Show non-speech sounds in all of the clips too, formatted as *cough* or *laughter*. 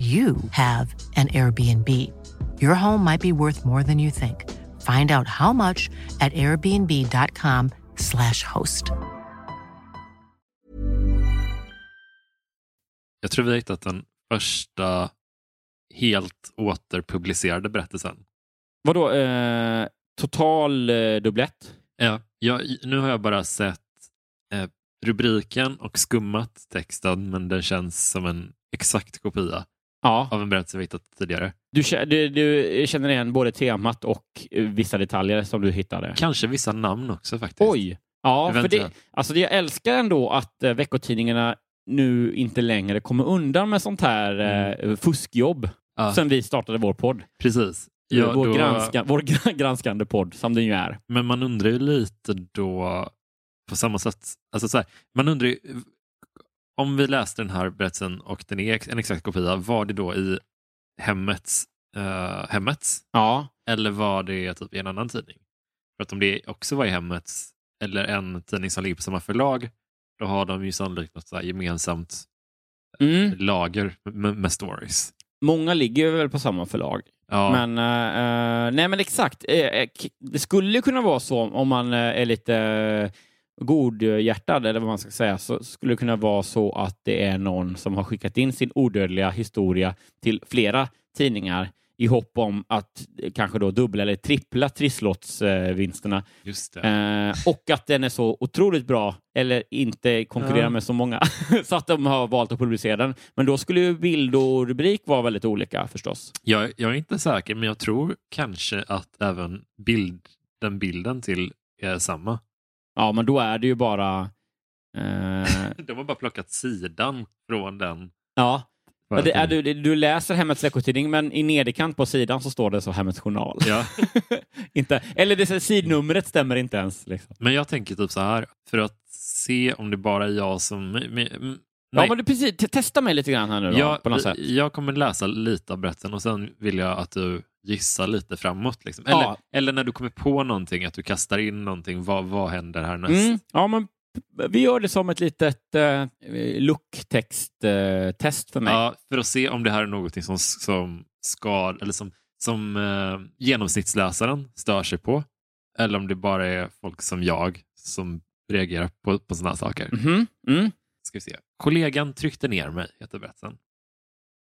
you have an Airbnb. Your home might be worth more than you think. Find out how much at airbnb.com/slash host. Jag tror vi har hittat den första helt återpublicerade berättelsen. Vadå, eh, total eh, dubblett? Ja, jag, nu har jag bara sett eh, rubriken och skummat texten, men den känns som en exakt kopia Ja. av en berättelse vi hittat tidigare. Du, du, du känner igen både temat och eh, vissa detaljer som du hittade? Kanske vissa namn också faktiskt. Oj! Ja, för det, alltså det jag älskar ändå att eh, veckotidningarna nu inte längre kommer undan med sånt här eh, fuskjobb Ja, sen vi startade vår podd. precis. Ja, vår, då- granska, *laughs* vår gra- granskande podd, som den ju är. Men man undrar ju lite då på samma sätt. Alltså så här, man undrar ju, om vi läste den här berättelsen och den är en exakt kopia, var det då i hemmets, eh, hemmets Ja, eller var det typ i en annan tidning? För att om det också var i hemmets eller en tidning som ligger på samma förlag, då har de ju sannolikt något så gemensamt mm. lager med, med stories. många ligger väl på samma förlag. Ja, Men, eh, eh, nej men exakt. Eh, eh, det skulle kunna vara så om man eh, är lite eh, godhjärtad, eller vad man ska säga, så skulle det kunna vara så att det är någon som har skickat in sin odödliga historia till flera tidningar i hopp om att kanske då dubbla eller trippla trisslottsvinsterna. just det. Eh, och att den är så otroligt bra, eller inte konkurrerar Ja. med så många, *laughs* så att de har valt att publicera den. Men då skulle ju bild och rubrik vara väldigt olika förstås. Jag, jag är inte säker, men jag tror kanske att även bild, den bilden till är samma. Ja, men då är det ju bara... Eh, *laughs* De har bara plockat sidan från den. ja, Men det är, du, du läser Hemmets veckotidning, men i nederkant på sidan så står det så Hemmets journal. Ja. *laughs* inte, eller det, sidnumret stämmer inte ens. Liksom. Men jag tänker typ så här, för att se om det bara är jag som... Men, Ja, men du, precis, te- testa mig lite grann här nu då, jag, på något sätt. jag kommer läsa lite av berättelsen och sen vill jag att du gissar lite framåt. Liksom. Eller, Ja. eller när du kommer på någonting, att du kastar in någonting. Vad, vad händer härnäst? Mm, ja, men vi gör det som ett litet eh, look-text-test för mig. Ja, för att se om det här är någonting som, som, ska, eller som, som eh, genomsnittsläsaren stör sig på. Eller om det bara är folk som jag som reagerar på, på sådana saker. Mhm, Mm. Ska vi se. Kollegan tryckte ner mig, heter berättelsen.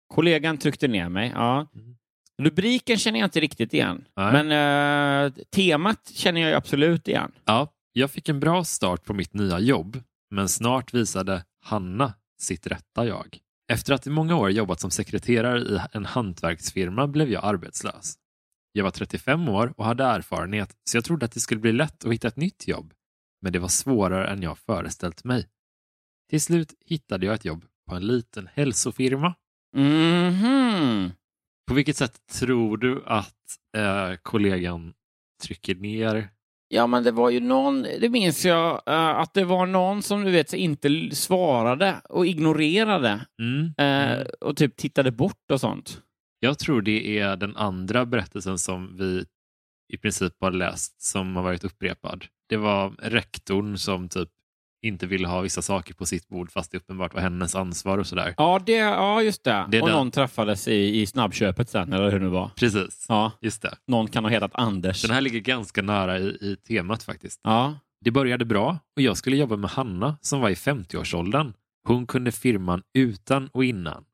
Kollegan tryckte ner mig. Ja. Mm. Rubriken känner jag inte riktigt igen, Nej. men eh, temat känner jag absolut igen. Ja, jag fick en bra start på mitt nya jobb, men snart visade Hanna sitt rätta jag. Efter att i många år jobbat som sekreterare i en hantverksfirma blev jag arbetslös. Jag var 35 år och hade erfarenhet, så jag trodde att det skulle bli lätt att hitta ett nytt jobb. Men det var svårare än jag föreställt mig. Till slut hittade jag ett jobb på en liten hälsofirma. Mhm. På vilket sätt tror du att eh, kollegan trycker ner Ja, men det var ju någon, det minns jag, eh, att det var någon som du vet inte svarade och ignorerade Mm. eh, Mm. och typ tittade bort och sånt. Jag tror det är den andra berättelsen som vi i princip har läst som har varit upprepad. Det var rektorn som typ inte ville ha vissa saker på sitt bord fast det uppenbart var hennes ansvar och sådär. Ja, det, ja just det. Det och den. någon träffades i, i snabbköpet sen, eller hur det nu var. Precis, Ja, just det. någon kan ha hetat Anders. Den här ligger ganska nära i, i temat faktiskt. Ja, Det började bra och jag skulle jobba med Hanna som var i 50-årsåldern. Hon kunde firman utan och innan.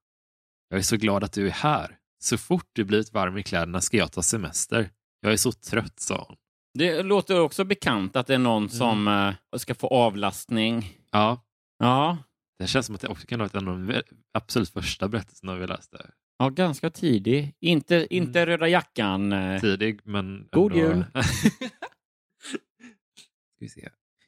Jag är så glad att du är här. Så fort du blivit varm i kläderna ska jag ta semester. Jag är så trött, sa hon. Det låter också bekant att det är Mm. någon som eh, ska få avlastning. Ja, Ja, det känns som att det också kan varit en av de absolut första berättelserna vi läste. ja ganska tidig. Inte, inte Mm. röda jackan. eh. Tidig, men... God ändå- jul. *laughs* *laughs*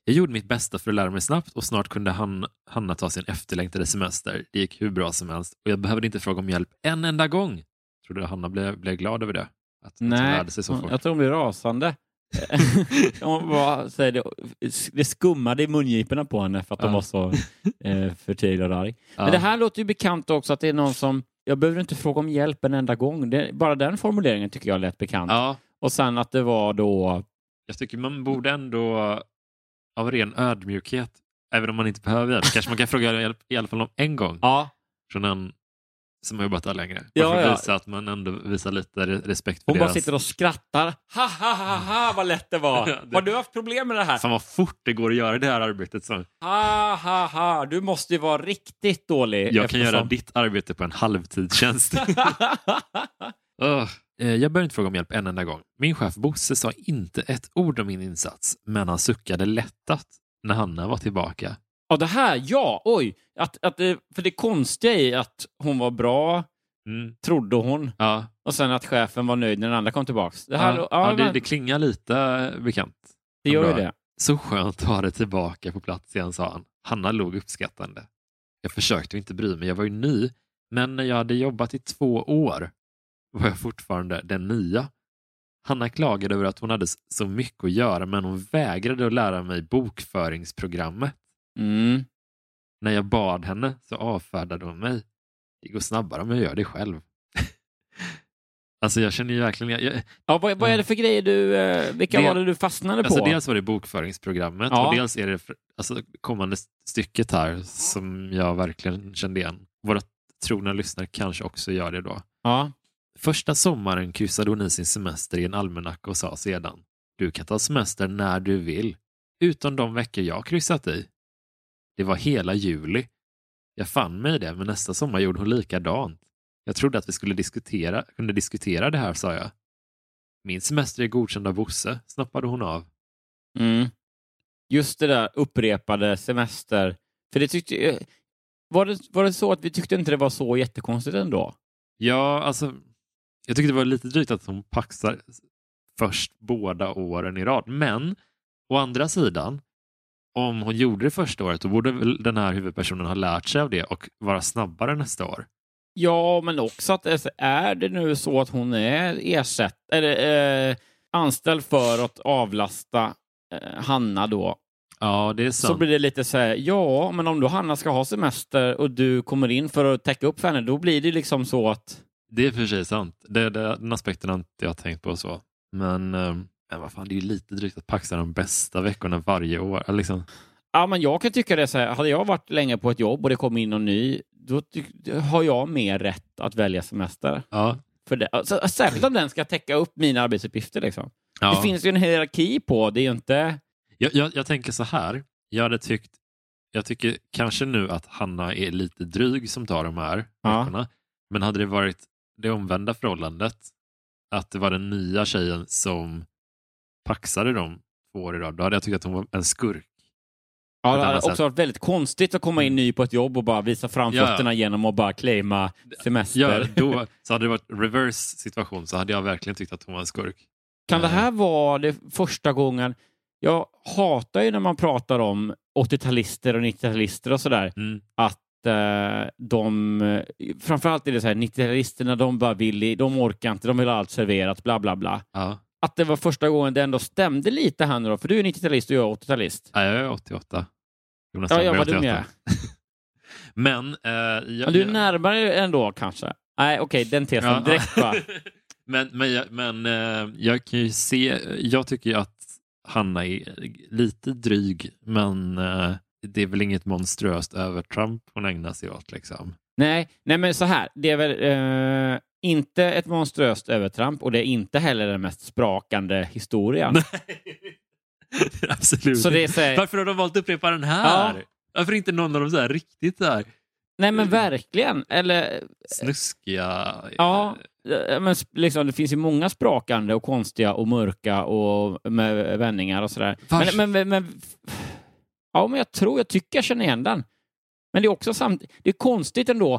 Jag gjorde mitt bästa för att lära mig snabbt och snart kunde han, Hanna ta sin efterlängtade semester. Det gick hur bra som helst och jag behövde inte fråga om hjälp en enda gång. Tror du Hanna blev, blev glad över det? Att, att hon Nej, lärde sig så fort. jag tror hon blir rasande. Var, så det, det skummade i mungiporna på henne för att de var så eh, och arg. Men det här låter ju bekant också att det är någon som jag behöver inte fråga om hjälp en enda gång. Det, bara den formuleringen tycker jag lät bekant. Och sen att det var då... jag tycker man borde ändå av ren ödmjukhet, även om man inte behöver hjälp, kanske man kan fråga hjälp i alla fall om en gång Ja, från en som har jobbat där längre. Bara Ja, för att ja. visa att man ändå visar lite re- respekt för hon bara deras... sitter och skrattar. Ha, ha, ha, ha, vad lätt det var. *laughs* Det- Har du haft problem med det här? Fan vad fort det går att göra det här arbetet. Så. Ha, ha, ha. Du måste ju vara riktigt dålig. Jag kan göra eftersom- ditt arbete på en halvtidstjänst. *laughs* Eh, Jag behöver inte fråga om hjälp en enda gång. Min chef Bosse sa inte ett ord om min insats, men han suckade lättat när Hanna var tillbaka. Ja, det här, ja, oj. Att, att, det- för det konstiga i att hon var bra, Mm. trodde hon, Ja, och sen att chefen var nöjd när den andra kom tillbaks. Det, här, ja, ja, ja, det, det klingar lite bekant. det gör ju det. Så skönt att ha det tillbaka på plats igen, sa han. Hanna låg uppskattande. Jag försökte inte bry mig, jag var ju ny, men när jag hade jobbat i två år var jag fortfarande den nya. Hanna klagade över att hon hade så mycket att göra, men hon vägrade att lära mig bokföringsprogrammet. Mm. När jag bad henne så avfärdade hon mig. Det går snabbare om jag gör det själv. *laughs* alltså jag känner ju verkligen... Jag, Ja, vad, vad är det för grejer du... Eh, vilka Det- var det du fastnade på? Alltså dels var det bokföringsprogrammet Ja. och dels är det alltså, kommande stycket här som jag verkligen kände igen. Våra trogna lyssnare kanske också gör det då. Ja. Första sommaren kryssade hon i sin semester i en almanacka och sa sedan Du kan ta semester när du vill, utom de veckor jag kryssat i. Det var hela juli. Jag fann mig i det, men nästa sommar gjorde hon likadant. Jag trodde att vi skulle diskutera, kunde diskutera det här, sa jag. Min semester är godkänd av Bosse, snappade hon av. Mm. Just det där upprepade semester. För det tyckte... eh, Var det, var det så att vi tyckte inte det var så jättekonstigt ändå? Ja, alltså, jag tyckte det var lite drygt att hon paxar först båda åren i rad. Men å andra sidan, om hon gjorde det första året, då borde väl den här huvudpersonen ha lärt sig av det och vara snabbare nästa år. Ja, men också att alltså, är det nu så att hon är ersätt, eller, eh, anställd för att avlasta eh, Hanna då, Ja, det är så sant. blir det lite så här, ja, men om då Hanna ska ha semester och du kommer in för att täcka upp för henne, då blir det liksom så att Det är för sig sant. Det, det, den aspekten har inte jag tänkt på så. Men, eh, men vad fan, det är ju lite drygt att paxa de bästa veckorna varje år. Liksom. Ja, men jag kan tycka det så här, hade jag varit länge på ett jobb och det kom in någon ny, då har jag mer rätt att välja semester. Ja. För det. Alltså, särskilt om den ska täcka upp mina arbetsuppgifter. Liksom. Ja. Det finns ju en hierarki på, det är ju inte... Jag, jag, jag tänker så här. Jag hade tyckt, jag tycker kanske nu att Hanna är lite dryg som tar de här Ja. veckorna. Men hade det varit det omvända förhållandet, att det var den nya tjejen som paxade dem två år i rad, då hade jag tyckt att hon var en skurk. Ja, det hade också sätt. Mm. varit väldigt konstigt att komma in ny på ett jobb och bara visa framfötterna genom att bara claima semester. Ja, då, så hade det varit reverse situation så hade jag verkligen tyckt att hon var en skurk. Kan det här vara det första gången... Jag hatar ju när man pratar om 80-talister och 90-talister och sådär. Mm. Att eh, de... Framförallt är det så här, 90-talisterna de bara vill, de orkar inte, de vill ha allt serverat, bla bla bla. Ja. Att det var första gången det ändå stämde lite här nu då, för du är 90-talist och jag är 80-talist. Nej, jag är 88. Jonas Ja, ja, Strandberg vad är du med. *laughs* Men... Eh, jag, Men du är jag- närmare ändå kanske? Nej, okej, den tesen Ja. direkt bara. *laughs* men men, jag, men eh, jag kan ju se, jag tycker ju att Hanna är lite dryg, men eh, det är väl inget monstruöst övertramp hon ägnar sig åt. Liksom. Nej, nej, men så här. Det är väl eh, inte ett monströst övertramp och det är inte heller den mest sprakande historien. *laughs* Absolut Så det är så Varför har de valt att upprepa den här? Ja. Varför inte någon av dem så här riktigt så här Nej, men verkligen. Eller, snuskiga? ja, men liksom, det finns ju många sprakande och konstiga och mörka och med vändningar och sådär. Men, men, men, men, ja, men jag tror, jag tycker jag känner igen den. Men det är också samt, det är konstigt ändå.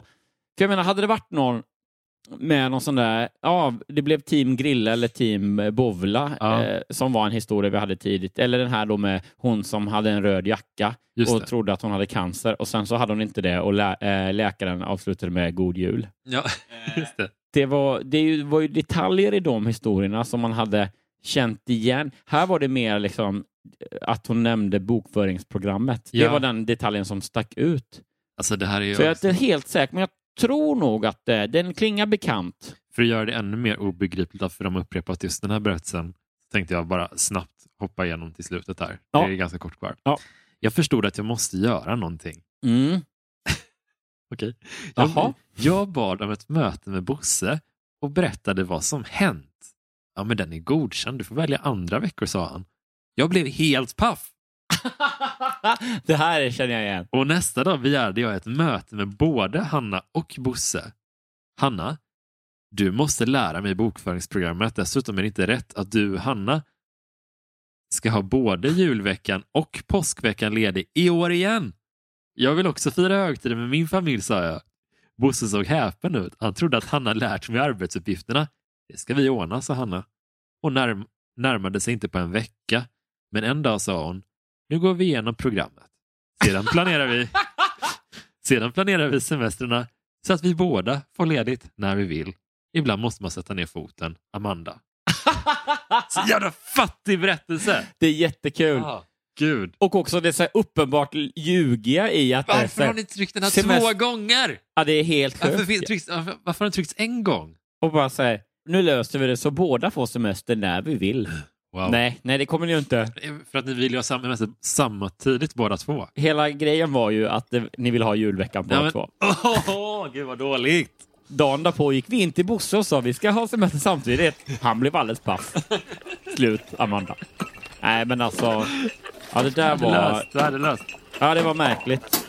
För jag menar, hade det varit någon med någon sån där, ja, det blev Team Grilla eller Team Bovla Ja. eh, som var en historia vi hade tidigt. Eller den här då med hon som hade en röd jacka Just och det. trodde att hon hade cancer och sen så hade hon inte det och lä eh, läkaren avslutade med God Jul. Ja, *laughs* just det. Det var, det var ju detaljer i de historierna som man hade känt igen. Här var det mer liksom eh, att hon nämnde bokföringsprogrammet. Det Ja. var den detaljen som stack ut. Alltså det här är ju Så jag är inte helt säker, men jag tror nog att eh, den klingar bekant. För att göra det ännu mer obegripligt varför de upprepat just den här berättelsen tänkte jag bara snabbt hoppa igenom till slutet här. Ja. Det är ganska kort kvar. Ja. Jag förstod att jag måste göra någonting. Mm. *laughs* Okej. Jaha. Jag, jag bad om ett möte med Bosse och berättade vad som hänt. Ja, men den är godkänd. Du får välja andra veckor, sa han. Jag blev helt paff. *laughs* *laughs* det här känner jag igen. Och nästa dag begärde jag ett möte med både Hanna och Bosse. Hanna, du måste lära mig bokföringsprogrammet. Dessutom är det inte rätt att du, Hanna, ska ha både julveckan och påskveckan ledig i år igen. Jag vill också fira högtider med min familj, sa jag. Bosse såg häpen ut. Han trodde att Hanna lärt mig arbetsuppgifterna. Det ska vi ordna, sa Hanna. Hon närm närmade sig inte på en vecka. Men en dag sa hon, nu går vi igenom programmet. Sedan planerar vi *laughs* Sedan planerar vi semestrarna så att vi båda får ledigt när vi vill. Ibland måste man sätta ner foten. Amanda. *laughs* Så jävla fattig berättelse! Det är jättekul. Ah, Gud. Och också det är så här uppenbart ljugiga i att det är så Varför här, har ni tryckt den här semester- två gånger? ja, det är helt Varför, sjukt. fin- trycks, varför, varför har den tryckts en gång? Och bara säga nu löser vi det så båda får semester när vi vill. Wow. Nej, nej, det kommer ni ju inte. För att ni vill ju ha samma, samtidigt båda två. Hela grejen var ju att det, ni vill ha julveckan båda men- två. Åh, gud vad dåligt! Dagen därpå gick vi in till Bosse och sa vi ska ha semester samtidigt. Han blev alldeles paff. Slut, Amanda. Nej, men alltså. Ja, det där var... Löst, värdelöst. Ja, det var märkligt.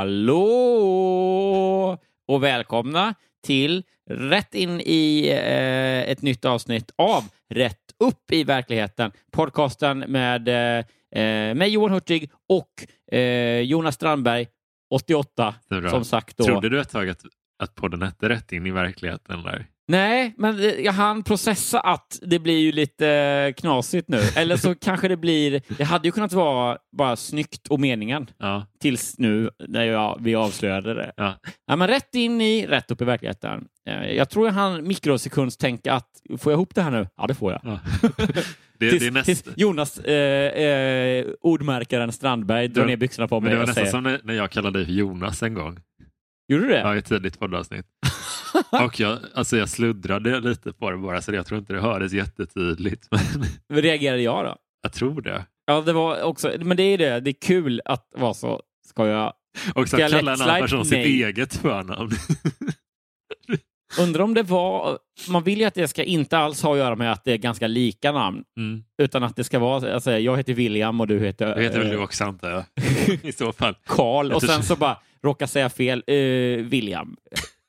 Hallå! Och välkomna till rätt in i eh, ett nytt avsnitt av Rätt upp i verkligheten. Podcasten med eh, eh, mig, Johan Hurtig, och eh, Jonas Strandberg, 88, Det är bra. som sagt. Då. Trodde du ett tag att, att podden hette Rätt in i verkligheten? Där? Nej, men eh, jag hann processa att det blir ju lite eh, knasigt nu. *laughs* Eller så kanske det blir... Det hade ju kunnat vara bara snyggt och meningen Ja, tills nu när jag, vi avslöjade det. ja. Ja, men rätt in i, rätt upp i verkligheten. Eh, Jag tror jag han mikrosekundstänka att får jag ihop det här nu? Ja, det får jag. ja. *laughs* Det, tills, det är näst, tills Jonas, eh, eh, ordmärkaren Strandberg, drar ner byxorna på men mig det var nästan säger... som när, jag kallade dig Jonas en gång. Gjorde du det? Ja, i ett tidigt poddavsnitt. *laughs* Och jag, alltså jag sluddrade lite på det bara, så jag tror inte det hördes jättetydligt. *laughs* Men Reagerade jag då? jag tror det. Ja, det var också... Men det är det. Det är kul att vara så... Ska jag... Och jag kallar en annan person sitt eget förnamn. *laughs* Undrar om det var... Man vill ju att det ska inte alls ha att göra med att det är ganska lika namn. Mm. Utan att det ska vara... Alltså, jag heter William och du heter... Det heter väl eh, du också antar jag. I så fall. Karl och Jag sen så bara råkar säga fel. Eh, William.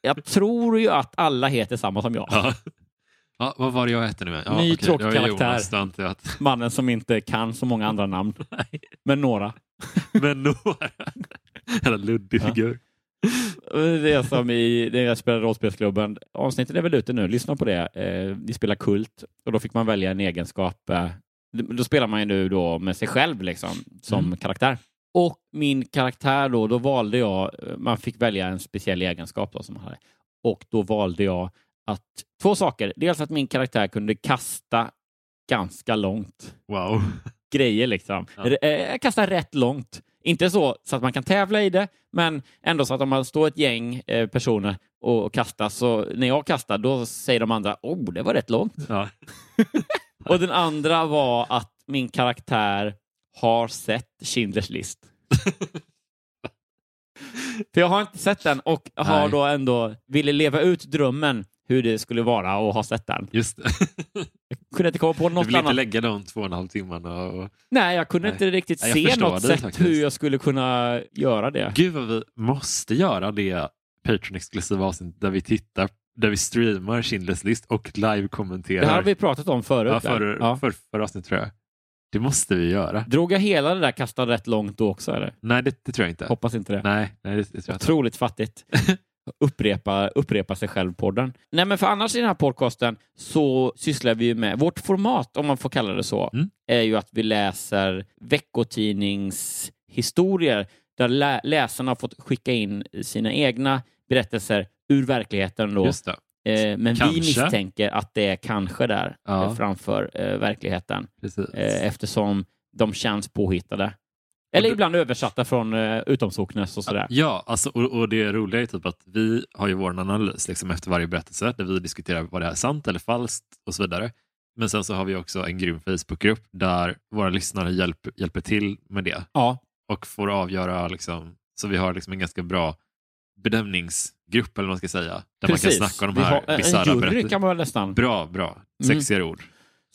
Jag tror ju att alla heter samma som jag. Ja. Ja, vad var det jag hette nu? Ja, Ny okej, tråkig karaktär. Jonas. *laughs* Mannen som inte kan så många andra namn. Men några. *laughs* Men några. Jävla luddig figur. det är som i när jag spelade rollspelsklubben. Avsnittet är väl ute nu, lyssna på det. Eh, vi spelar Kult och då fick man välja en egenskap. Eh, då spelar man ju nu då med sig själv liksom, som Mm. karaktär. Och min karaktär då, då valde jag, man fick välja en speciell egenskap då som man hade. Och då valde jag att, två saker. Dels att min karaktär kunde kasta ganska långt Wow. *laughs* grejer liksom. Ja. Eh, Kasta rätt långt. Inte så, så att man kan tävla i det, men ändå så att om man står ett gäng eh, personer och kastar, så när jag kastar, då säger de andra oh, det var rätt långt. Ja. *laughs* Och den andra var att min karaktär har sett Schindler's list. För jag har inte sett den och har Nej. då ändå ville leva ut drömmen hur det skulle vara att ha sett den. Just det. Kunde inte komma på Du något vill inte annat. lägga de två och en halv timmarna. Och... Nej, jag kunde Nej. inte riktigt Nej, jag se något dig sätt faktiskt. hur jag skulle kunna göra det. Gud vad vi måste göra det Patreon-exklusiva avsnitt där vi tittar, där vi streamar Schindler's list och live-kommenterar. Det här har vi pratat om förut. ja, för, Ja. för, för avsnitt tror jag. Det måste vi göra. Drog jag hela det där kastat rätt långt då också? Eller? Nej, det, det tror jag inte. Hoppas inte det. Nej, nej det, det tror jag inte. Otroligt fattigt. *laughs* upprepa, upprepa sig själv-podden. Nej, men för annars i den här podcasten så sysslar vi ju med, vårt format, om man får kalla det så, Mm. är ju att vi läser veckotidningshistorier där lä- läsarna har fått skicka in sina egna berättelser ur verkligheten. Då. Eh, men vi Kanske. misstänker att det är kanske där Ja. eh, framför eh, verkligheten eh, eftersom de känns påhittade. Eller du- ibland översatta från eh, utomsocknes och sådär. Ja, alltså, och, och det roliga är typ att vi har ju vår analys liksom, efter varje berättelse där vi diskuterar vad det är sant eller falskt och så vidare. Men sen så har vi också en grym Facebookgrupp där våra lyssnare hjälper, hjälper till med det Ja, och får avgöra. Liksom, så vi har liksom en ganska bra bedömningsgrupp eller vad man ska säga. Där precis. man kan snacka om de här har, en bisarra jury kan man väl nästan. Bra, bra. Mm. Sexiga ord.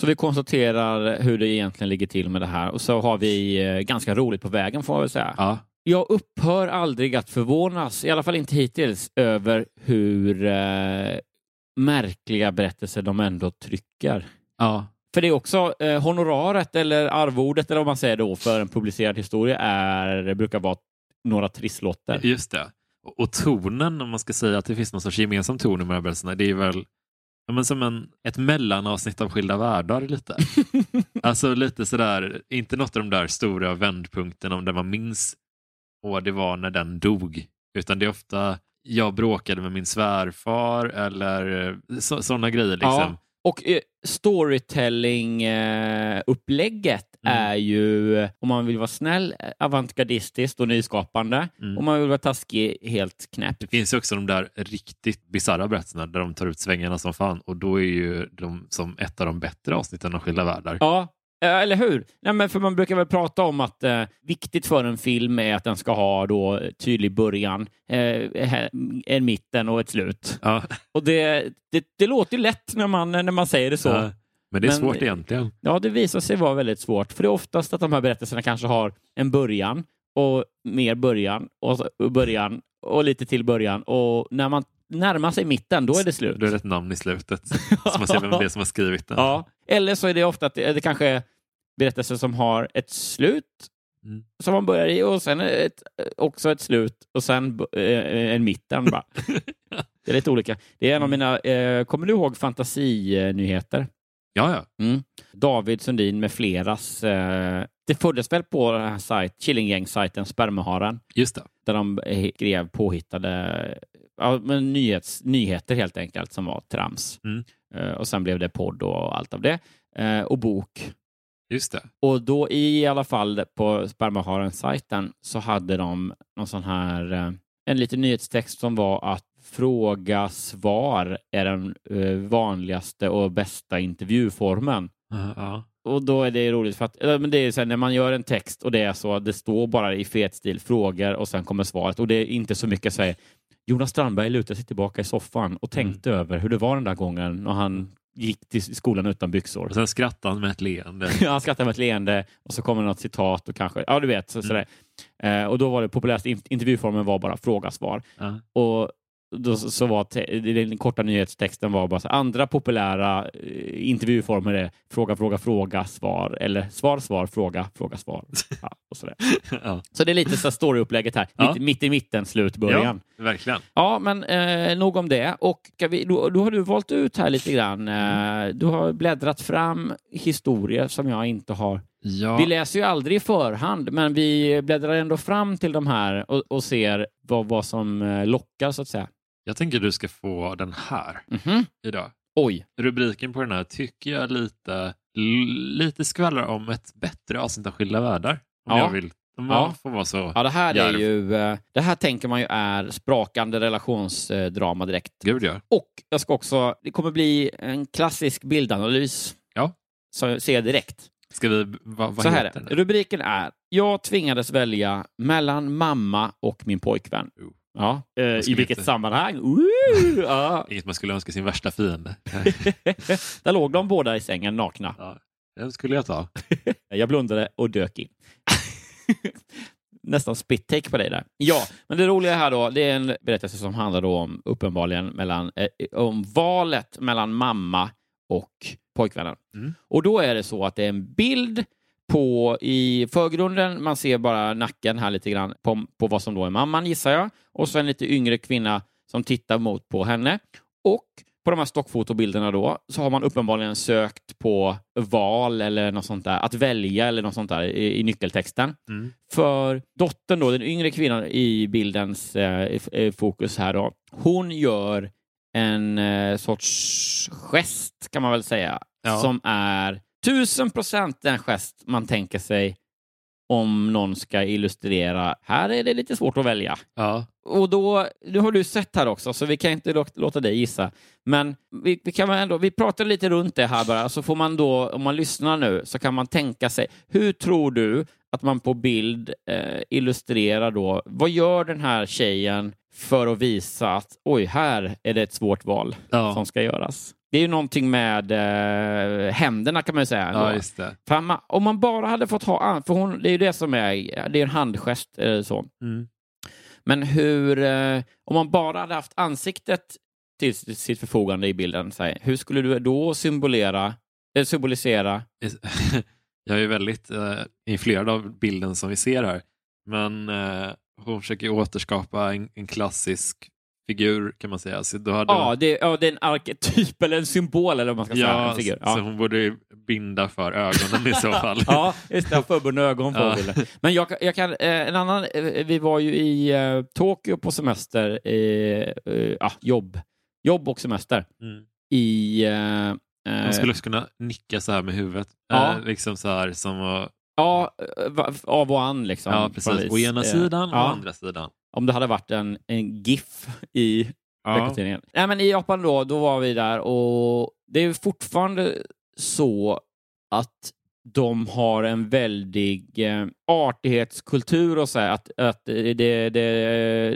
Så vi konstaterar hur det egentligen ligger till med det här och så har vi eh, ganska roligt på vägen får man väl säga. Ja, Jag upphör aldrig att förvånas, i alla fall inte hittills, över hur eh, märkliga berättelser de ändå trycker. ja. För det är också eh, honoraret eller arvodet eller vad man säger då för en publicerad historia är, brukar vara några trisslotter. just det. Och, tonen, om man ska säga att det finns någon sorts gemensam ton i de här berättelserna, det är väl ja, men som en, ett mellanavsnitt av Skilda världar lite. *laughs* alltså lite sådär, inte något av de där stora vändpunkterna om där man minns och det var när den dog, utan det är ofta jag bråkade med min svärfar eller så, sådana grejer. Liksom. Ja. Och eh, storytelling-upplägget Mm. är ju, om man vill vara snäll, eh, avantgardistiskt och nyskapande. Mm. Om man vill vara taskig, helt knäpp. Det finns ju också de där riktigt bisarra berättelserna där de tar ut svängarna som fan och då är ju de som ett av de bättre avsnitten av Skilda världar. Ja, eh, eller hur? Nej, men för man brukar väl prata om att eh, viktigt för en film är att den ska ha då tydlig början, eh, en mitten och ett slut. Ja. Och det, det, det låter ju lätt när man, när man säger det så. Ja, men det är Men- svårt egentligen. Ja, det visar sig vara väldigt svårt. För det är oftast att de här berättelserna kanske har en början och mer början och början och lite till början. Och när man närmar sig mitten, då är det slut. Då är det ett namn i slutet. Så man ser vem det är som har skrivit den. Ja. Eller så är det ofta att det, det kanske är berättelser som har ett slut Mm. som man börjar i och sen ett, också ett slut och sen eh, en mitten. Bara. *laughs* Det är lite olika. Det är en av mina, eh, kommer du ihåg fantasinyheter? Ja, ja. Mm. David Sundin med fleras. Eh, det föddes väl på den här sajt, Killinggäng-sajten Spermaharen Just det. där de eh, skrev påhittade ja, men nyhets, nyheter helt enkelt som var trams. Mm. Eh, och sen blev det podd och allt av det. Eh, och bok. Just det. Och då i alla fall på Spermaharen-sajten så hade de någon sån här, eh, en liten nyhetstext som var att fråga svar är den eh, vanligaste och bästa intervjuformen. Ja, ja. Och då är det roligt för att men det är så här, när man gör en text och det är så, det står bara i fet stil frågor och sen kommer svaret och det är inte så mycket så här, Jonas Strandberg lutade sig tillbaka i soffan och tänkte över hur det var den där gången när han gick till skolan utan byxor. Och sen skrattar han med ett leende. *laughs* Ja, han skrattar med ett leende och så kommer något citat och kanske, ja du vet, så, sådär. Eh, och då var det populärast in- intervjuformen var bara fråga-svar. Ja. Och då så var den korta nyhetstexten var bara så andra populära eh, intervjuformer är fråga, fråga, fråga, svar eller svar, svar, fråga, fråga, svar. *laughs* Ja, och sådär. ja. Så det är lite så storyupplägget här. Ja. Mitt, mitt i mitten, slut, början. ja, verkligen. Ja, men eh, nog om det. Och vi, då, då har du valt ut här lite grann. Eh, du har bläddrat fram historier som jag inte har. Ja. Vi läser ju aldrig i förhand, men vi bläddrar ändå fram till de här och, och ser vad, vad som eh, lockar, så att säga. Jag tänker du ska få den här Mhm. idag. Oj. Rubriken på den här tycker jag lite, lite skvallrar om ett bättre avsnitt av Skilda världar. Om Ja. jag vill. Jag Ja. får vara så Ja, det här är ju... eh, Det här tänker man ju är sprakande relationsdrama direkt. Gud ja. Och jag ska också... Det kommer bli en klassisk bildanalys. Ja. Så jag ser direkt. Ska vi, vad, vad Så här heter är? Rubriken är Jag tvingades välja mellan mamma och min pojkvän. Ja, eh, i vilket inte- sammanhang? *laughs* Ja. Inget man skulle önska sin värsta fiende. *laughs* Där låg de båda i sängen nakna. ja, den skulle jag ta. *laughs* Jag blundade och dök in. Nästan spit-take på dig där. Ja, men det roliga här då, det är en berättelse som handlar om uppenbarligen mellan, eh, om valet mellan mamma och pojkvännen. Mm. Och då är det så att det är en bild på i förgrunden, man ser bara nacken här lite grann på, på vad som då är mamman gissar jag, och så en lite yngre kvinna som tittar mot på henne. Och på de här stockfotobilderna då så har man uppenbarligen sökt på val eller något sånt där, att välja eller något sånt där i, i nyckeltexten. Mm. För dottern då, den yngre kvinnan i bildens eh, eh, fokus här då, hon gör en eh, sorts gest kan man väl säga, Ja. som är tusen procent den gest man tänker sig om någon ska illustrera. Här är det lite svårt att välja. Ja. Och då, nu har du sett här också, så vi kan inte lå- låta dig gissa. Men vi, vi kan ändå, vi pratar lite runt det här bara, så får man då, om man lyssnar nu, så kan man tänka sig, hur tror du att man på bild eh, illustrerar då, vad gör den här tjejen för att visa att oj, här är det ett svårt val Ja. som ska göras? Det är ju någonting med eh, händerna kan man ju säga. ja, just det. Man, om man bara hade fått ha, för hon, det är ju det som är, det är en handgest eller så. Mm. Men hur, eh, om man bara hade haft ansiktet till sitt förfogande i bilden, så här, hur skulle du då symbolera, eh, symbolisera? *laughs* Jag är väldigt eh, influerad av bilden som vi ser här. Men eh, hon försöker återskapa en, en klassisk figur kan man säga. Så då hade Ja, det, ja, det är en arketyp eller en symbol eller vad man ska säga. ja, En figur. så Ja. hon borde binda för ögonen i så *laughs* fall. ja, just det. Förbundna ögon på Ja. bilden. Men jag, jag kan, eh, en annan, eh, vi var ju i eh, Tokyo på semester, eh, eh, ah, jobb, jobb och semester Mm. i eh, eh, Man skulle också kunna nicka så här med huvudet. Ja. Liksom så här som att, Ja, av och an liksom. ja precis. Å ena sidan och ja. å andra sidan. Om det hade varit en, en GIF i Ja. veckotidningen. Nej, men I Japan då, då var vi där och det är fortfarande så att de har en väldig eh, artighetskultur och så här, att, att det, det,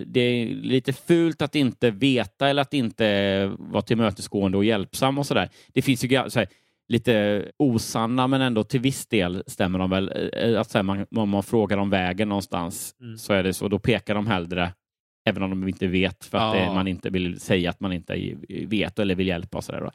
det, är lite fult att inte veta eller att inte vara tillmötesgående och hjälpsam och så där. Det finns ju så här, lite osanna, men ändå till viss del stämmer de väl. Eh, Att så här, man, om man frågar om vägen någonstans Mm. så är det så. Då pekar de hellre, även om de inte vet, för att Ja. det, man inte vill säga att man inte vet eller vill hjälpa. Och så där, då.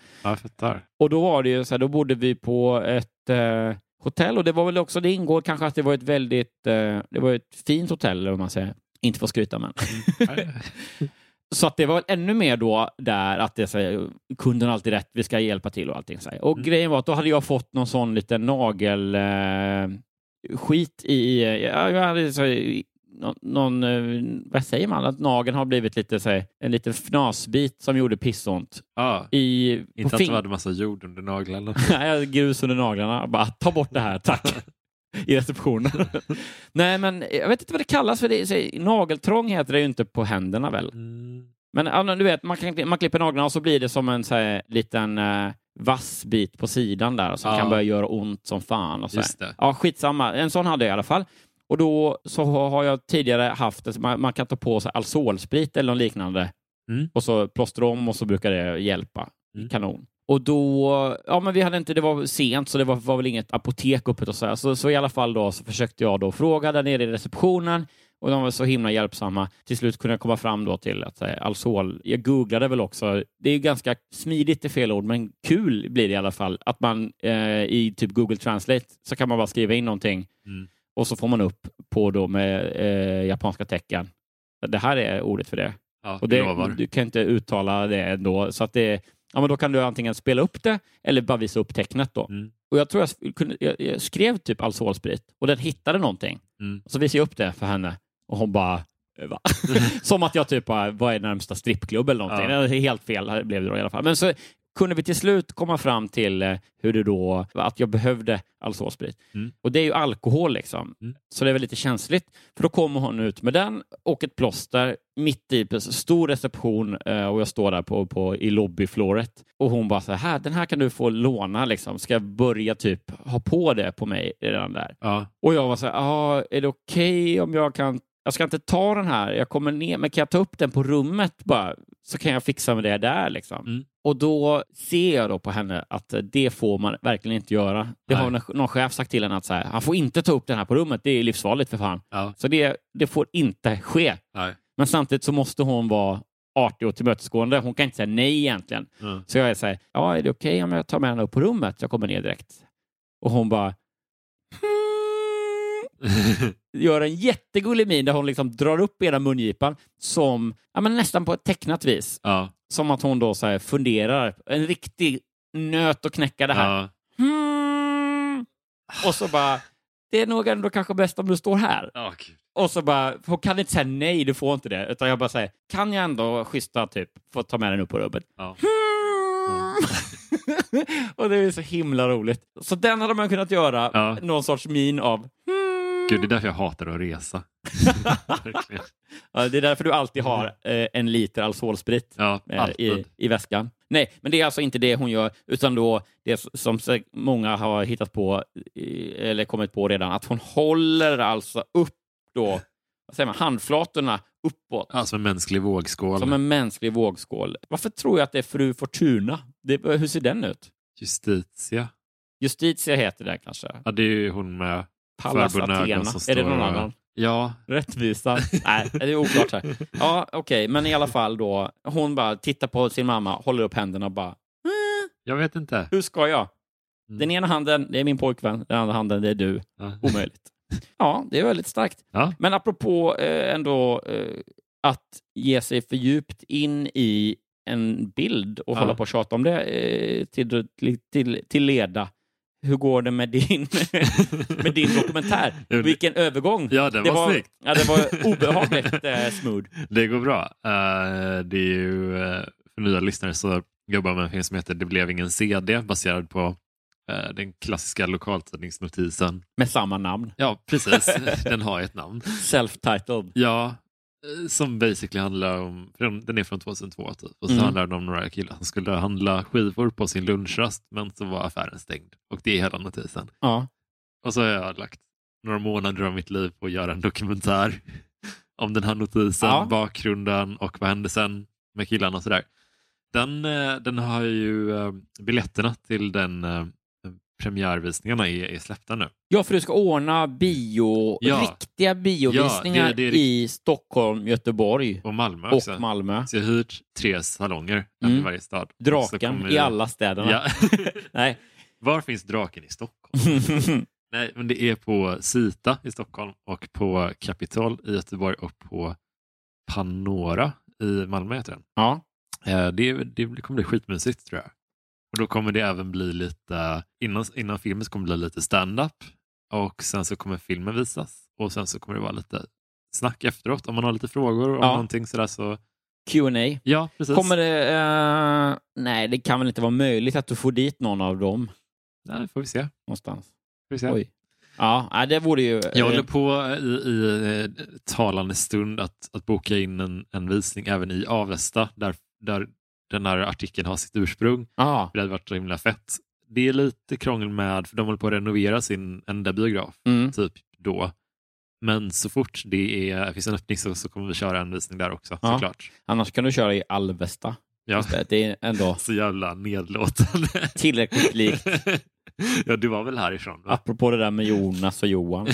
Ja. Och då var det ju så här, då bodde vi på ett eh, hotell och det var väl också, det ingår kanske att det var ett väldigt, eh, det var ett fint hotell, vad man säger. Inte för att skryta, men. *laughs* Så att det var ännu mer då där att det säger kunden alltid rätt, vi ska hjälpa till och allting. Så här. Och Mm. grejen var att då hade jag fått någon sån liten nagel eh, skit i, ja, jag hade så någon, någon, eh, vad säger man, att nageln har blivit lite så här, en liten fnasbit som gjorde pissont. Ja, I, inte att du hade massa jord under naglarna. *laughs* Nej, grus under naglarna. Bara, ta bort det här, tack. *laughs* *laughs* I receptionen. *laughs* Nej, men jag vet inte vad det kallas för. Det. så- Nageltrång heter det ju inte på händerna väl? Mm. Men du vet, man, kan, man klipper naglarna och så blir det som en så här, liten uh, vass bit på sidan där som Ja. kan börja göra ont som fan. Och så här. Just det. Ja, skitsamma. En sån hade jag i alla fall. Och då så har jag tidigare haft, man, man kan ta på sig Alzolsprit eller något liknande Mm. och så plåstra om och så brukar det hjälpa. Mm. Kanon. Och då, ja men vi hade inte, det var sent så det var, var väl inget apotek öppet och så, här. så Så i alla fall då så försökte jag då fråga där nere i receptionen Och de var så himla hjälpsamma. Till slut kunde jag komma fram då till att säga Alsol. Jag googlade väl också. Det är ganska smidigt, är fel ord, men kul blir det i alla fall. Att man eh, i typ Google Translate så kan man bara skriva in någonting Mm. och så får man upp på då med eh, japanska tecken. Det här är ordet för det. Ja, Och det, du kan inte uttala det ändå. Så att det, ja, men då kan du antingen spela upp det eller bara visa upp tecknet. Då. Mm. Och jag tror jag, kunde, jag, jag skrev typ Alsolsprit och den hittade någonting. Mm. Så visade jag upp det för henne och hon bara Va? *laughs* Som att jag typ bara, vad är närmsta strippklubb eller någonting. Ja. Helt fel blev det då i alla fall. Men så kunde vi till slut komma fram till eh, hur det då, att jag behövde Alsolsprit. Mm. Och det är ju alkohol liksom. Mm. Så det är väl lite känsligt. För då kommer hon ut med den och ett plåster mitt i precis, stor reception eh, och jag står där på, på, i lobbyfloret och hon bara så här, den här kan du få låna liksom. Ska jag börja typ ha på det på mig redan där? Ja. Och jag var så här, ah, är det okej om jag kan jag ska inte ta den här, jag kommer ner, men kan jag ta upp den på rummet bara, så kan jag fixa med det där. Liksom. Mm. Och då ser jag då på henne att eh, det får man verkligen inte göra. Det Nej. har någon- chef sagt till henne att så här, han får inte ta upp den här på rummet, det är livsfarligt för fan. Ja. Så det, det får inte ske. Nej. Men samtidigt så måste hon vara artig och tillmötesgående. Hon kan inte säga nej egentligen. Ja. Så jag är så här, ja, är det okej om jag tar med henne upp på rummet? Jag kommer ner direkt. Och hon bara, gör en jättegullig min där hon liksom drar upp ena mungipan som ja, men nästan på ett tecknat vis. ja. Som att hon då så här funderar. En riktig nöt att knäcka det här. Ja. Hmm. Och så bara, det är nog ändå kanske bäst om du står här. Gud. Och så bara, hon kan inte säga nej, du får inte det. Utan jag bara säger, kan jag ändå schyssta typ, få ta med den upp på rummet? Ja. *laughs* och det är så himla roligt. Så den hade man kunnat göra, Ja. någon sorts min av Gud, det är därför jag hatar att resa. *laughs* Ja, det är därför du alltid har eh, en liter Alsolsprit Ja, eh, i, i väskan. Nej, men det är alltså inte det hon gör, utan då det som många har hittat på, eller kommit på redan, att hon håller alltså upp då, vad säger man, handflatorna uppåt. Ja, som en mänsklig vågskål. Som en mänsklig vågskål. Varför tror jag att det är fru Fortuna? Det, hur ser den ut? Justitia. Justitia heter den kanske? Ja, det är ju hon med Pallas Athena. Är det någon och- annan? Ja, Rättvisa? Nej, det är oklart. Här. Ja, okej, men i alla fall då. Hon bara tittar på sin mamma, håller upp händerna och bara, "Eh, jag vet inte. hur ska jag? Mm. Den ena handen, det är min pojkvän. Den andra handen, det är du. Ja. Omöjligt. Ja, det är väldigt starkt. Ja. Men apropå eh, ändå eh, att ge sig för djupt in i en bild och Ja. hålla på och tjata om det eh, till, till, till leda. Hur går det med din, *laughs* med din dokumentär? *laughs* Vilken övergång! Ja, det det var var, snyggt. ja, det var *laughs* obehagligt eh, smooth. Det går bra. Eh, det är ju, eh, för nya lyssnare så jobbar jag med en film som heter Det blev ingen CD baserad på eh, den klassiska lokaltidningsnotisen. Med samma namn. Ja, precis. den har ett namn. Self-titled. Ja, som basically handlar om, den- är från 2002 typ. Och så Mm. handlar den om några killar som skulle handla skivor på sin lunchrast men så var affären stängd. Och det är hela notisen. Ja. Och så har jag lagt några månader av mitt liv på att göra en dokumentär *laughs* om den här notisen, Ja. bakgrunden och vad hände sen med killarna och sådär. Den, eh, den har ju eh, biljetterna till den eh, premiärvisningarna är, är släppta nu. Ja, för du ska ordna bio, Ja. riktiga biovisningar Ja, det- det rikt- i Stockholm, Göteborg Och Malmö också. och Malmö. Så jag har hyrt tre salonger, Mm. i varje stad. Draken kommer i alla städerna. Ja. *laughs* Nej. Var finns draken i Stockholm? *laughs* Nej, men det är på Sita i Stockholm och på Capitol i Göteborg och på Panora i Malmö heter den. ja. Eh, Det, det kommer bli skitmysigt tror jag. Och då kommer det även bli lite, innan, innan filmen så kommer det bli lite stand-up och sen så kommer filmen visas och sen så kommer det vara lite snack efteråt om man har lite frågor om Ja. någonting sådär så. Q&A. Ja, precis. Kommer det... eh, nej, det kan väl inte vara möjligt att du får dit någon av dem Nej, får vi se. någonstans? Får vi se. Oj. Ja, det vore ju... Jag eh, håller på i, i eh, talande stund att, att boka in en, en visning även i Avesta där, där den här artikeln har sitt ursprung. Ja, Det hade varit så himla fett. Det är lite krångel med, för de håller på att renovera sin enda biograf mm. typ då. Men så fort det är, finns en öppning så, så kommer vi köra en visning där också Ja. såklart. Annars kan du köra i Alvesta. Ja. Det, är ändå *laughs* Så jävla nedlåtande. tillräckligt likt. *laughs* ja, du var väl härifrån? Va? Apropå det där med Jonas och Johan.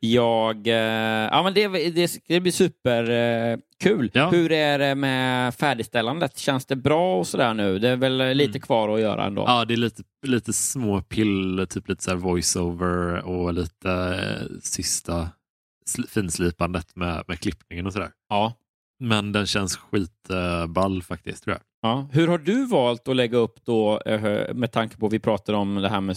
Jag, eh, ja men det, det, det blir superkul. Eh. Ja. Hur är det med färdigställandet? Känns det bra och sådär nu? Det är väl lite Mm. kvar att göra ändå? Ja, det är lite, lite små pill, typ lite så voice-over och lite eh, sista sl- finslipandet med, med klippningen och sådär. Ja. Men den känns skitball faktiskt, tror jag. ja. Hur har du valt att lägga upp då, eh, med tanke på att vi pratade om det här med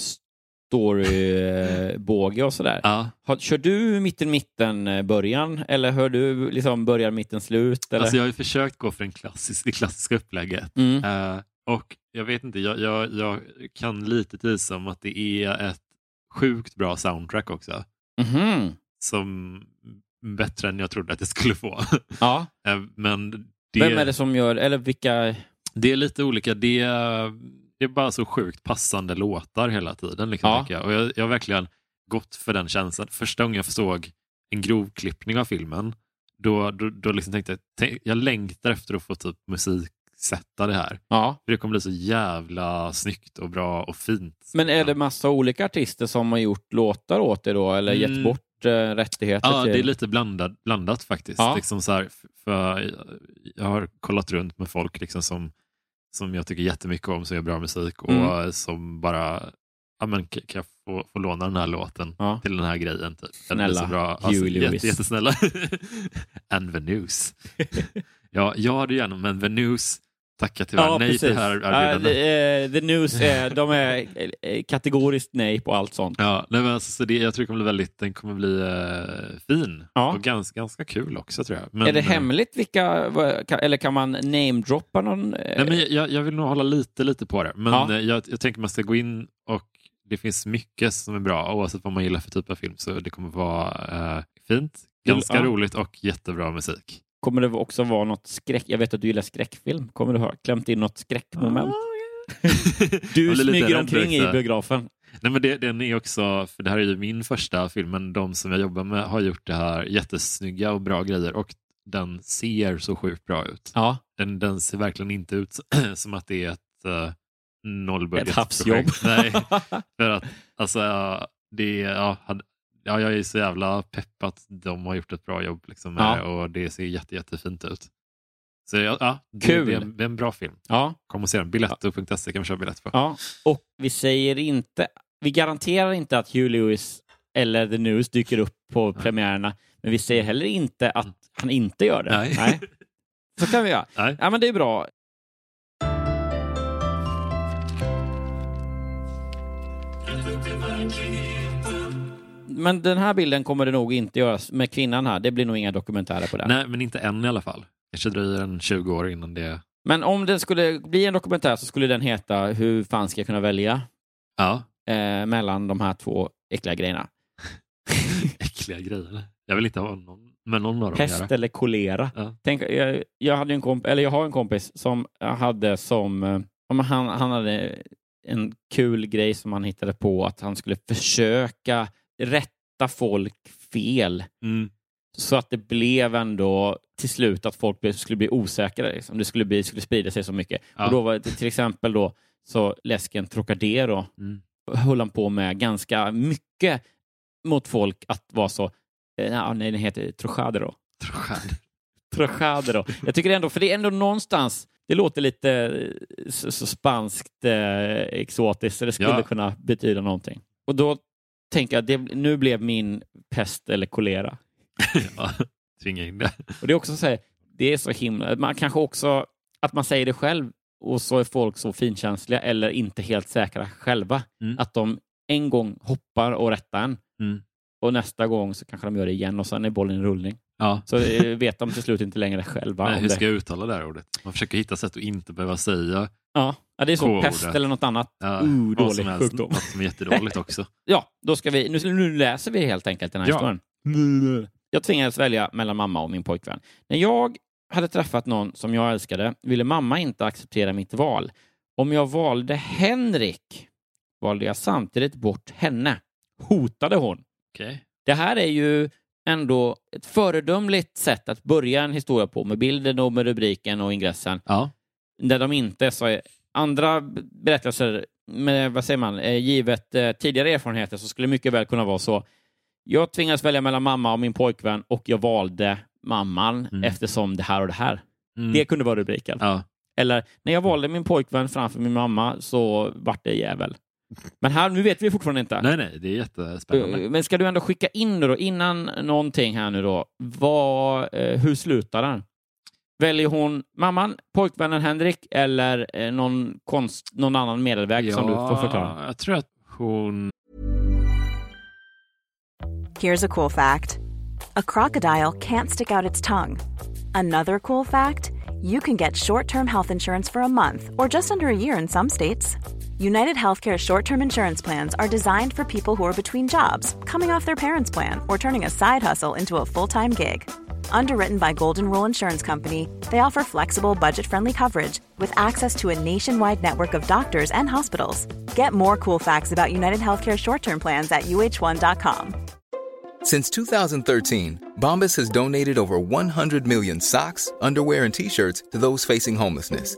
storybåge och sådär? Ja. Har, kör du mitten mitten eh, början eller hör du liksom början mitten slut? Eller? Alltså jag har ju försökt gå för den klassisk, det klassiska upplägget. mm. Eh, och jag vet inte, jag, jag, jag kan lite tisa om att det är ett sjukt bra soundtrack också. Mhm. Som bättre än jag trodde att jag skulle få. Ja. *laughs* Eh, Men det, Vem är det som gör, eller vilka? det är lite olika. Det är, det är bara så sjukt passande låtar hela tiden. Liksom, Ja. jag. Och jag, jag har verkligen gått för den känslan. Första gången jag såg en grovklippning av filmen, då, då, då liksom tänkte jag tänk, jag längtar efter att få typ musiksätta det här. Ja. För det kommer bli så jävla snyggt och bra och fint. Men är det massa olika artister som har gjort låtar åt det då, eller gett Mm. bort eh, rättigheter Ja, till? det är lite blandat, blandat faktiskt. Ja. Liksom så här, för jag- har kollat runt med folk liksom som, som jag tycker jättemycket om, som gör bra musik och Mm. som bara, ja men kan jag få, få låna den här låten Ja. till den här grejen? Typ. Snälla så bra. Huey Alltså, Lewis. jätte, jättesnälla. *laughs* And Venus. *laughs* ja, jag hade gärna, men Venus tackar tyvärr nej till det här Ja, erbjudandet. the, the News är, de är kategoriskt nej på allt sånt. Ja, nej, men alltså, så det, jag tror det kommer bli väldigt, den kommer bli eh, fin Ja. och ganska, ganska kul också tror jag. Men, är det hemligt vilka, eller kan man namedroppa någon? eh, Nej, men jag, jag vill nog hålla lite, lite på det. Men Ja. eh, jag, jag tänker man ska gå in och det finns mycket som är bra oavsett vad man gillar för typ av film. Så det kommer vara eh, fint, ganska ja. roligt och jättebra musik. Kommer det också vara något skräck? Jag vet att du gillar skräckfilm. Kommer du ha klämt in något skräckmoment? Jag *laughs* Du smyger omkring i biografen. Nej, men det, den är också, för det här är ju min första film, men de som jag jobbar med har gjort det här jättesnygga och bra grejer och den ser så sjukt bra ut. Ja. Den, den ser verkligen inte ut *clears throat* som att det är ett uh, nollbudget. Ett havsjobb. Nej, *laughs* för att alltså, ja, det, ja, hade- ja, jag är så jävla pepp att de har gjort ett bra jobb liksom, med Ja. det och det ser jätte, jättefint ut. Så ja, ja det, Kul. Det, är en, det är en bra film. ja. Kom och se den. Biletto.se kan man köpa biljett på. Ja, och vi säger inte, vi garanterar inte att Hugh Lewis eller The News dyker upp på premiärerna, men vi säger heller inte att han inte gör det. Nej. Så kan vi göra. Nej. Ja, men det är bra. Men den här bilden kommer det nog inte göras med kvinnan här. Det blir nog inga dokumentärer på den. Nej, men inte än i alla fall. Kanske dröjer en 20 år innan det... Men om det skulle bli en dokumentär så skulle den heta Hur fan ska jag kunna välja Ja, eh, mellan de här två äckliga grejerna? *laughs* äckliga grejer. Jag vill inte ha någon med någon av dem Pest eller kolera. Ja. Tänk, jag, jag, hade en komp eller jag har en kompis som hade som... eh, Han, han hade en kul grej som han hittade på att han skulle försöka rätta folk fel Mm. så att det blev ändå till slut att folk skulle bli osäkra. Liksom. Det skulle, bli, skulle sprida sig så mycket. Ja. Och då var det till exempel då så läsken Trocadero Mm. höll han på med ganska mycket mot folk att vara så, eh, ja, nej, den heter Trocadero. Trocadero. *laughs* Jag tycker ändå, för det är ändå någonstans, det låter lite eh, så, så spanskt eh, exotiskt, så det skulle Ja. kunna betyda någonting. Och då tänker jag, det, nu blev min pest eller kolera. *laughs* ja, tvinga in det. Och det är också så här, det är så himla, man kanske också, att man säger det själv och så är folk så finkänsliga eller inte helt säkra själva. Mm. Att de en gång hoppar och rättar en Mm. och nästa gång så kanske de gör det igen och sen är bollen i rullning. Ja. Så vet de till slut inte längre själva. *laughs* Nej, hur ska jag uttala det här ordet? Man försöker hitta sätt att inte behöva säga Ja, ja, det är. K-ordet. Pest eller något annat. ja, uh, dålig som sjukdom. Något som är jättedåligt också. *laughs* Ja, då ska vi, nu, nu läser vi helt enkelt den här Ja. historien. Jag tvingades välja mellan mamma och min pojkvän. När jag hade träffat någon som jag älskade ville mamma inte acceptera mitt val. Om jag valde Henrik valde jag samtidigt bort henne. Hotade hon. Okej. Det här är ju ändå ett föredömligt sätt att börja en historia på med bilden och med rubriken och ingressen. Ja. där de inte så... Andra berättelser, med, vad säger man, eh, givet eh, tidigare erfarenheter så skulle det mycket väl kunna vara så. Jag tvingades välja mellan mamma och min pojkvän och jag valde mamman Mm. eftersom det här och det här. Mm. Det kunde vara rubriken. Ja. Eller när jag valde min pojkvän framför min mamma så vart det jävel. Men här, nu vet vi fortfarande inte. Nej, nej, det är jättespännande. Uh, Men ska du ändå skicka in då, innan någonting här nu då, vad, eh, hur slutar den? Väljer hon mamman, pojkvännen Henrik eller eh, någon, konst, någon annan medelväg som du får förklara? jag tror att hon... Here's a cool fact a crocodile can't stick out its tongue. Another cool fact you can get short term health insurance for a month or just under a year in some states. United Healthcare short term insurance plans are designed for people who are between jobs, coming off their parents' plan, or turning a side hustle into a full time gig. Underwritten by Golden Rule Insurance Company, they offer flexible, budget friendly coverage with access to a nationwide network of doctors and hospitals. Get more cool facts about United Healthcare short term plans at uh1.com. Since 2013, Bombas has donated over 100 million socks, underwear, and t shirts to those facing homelessness.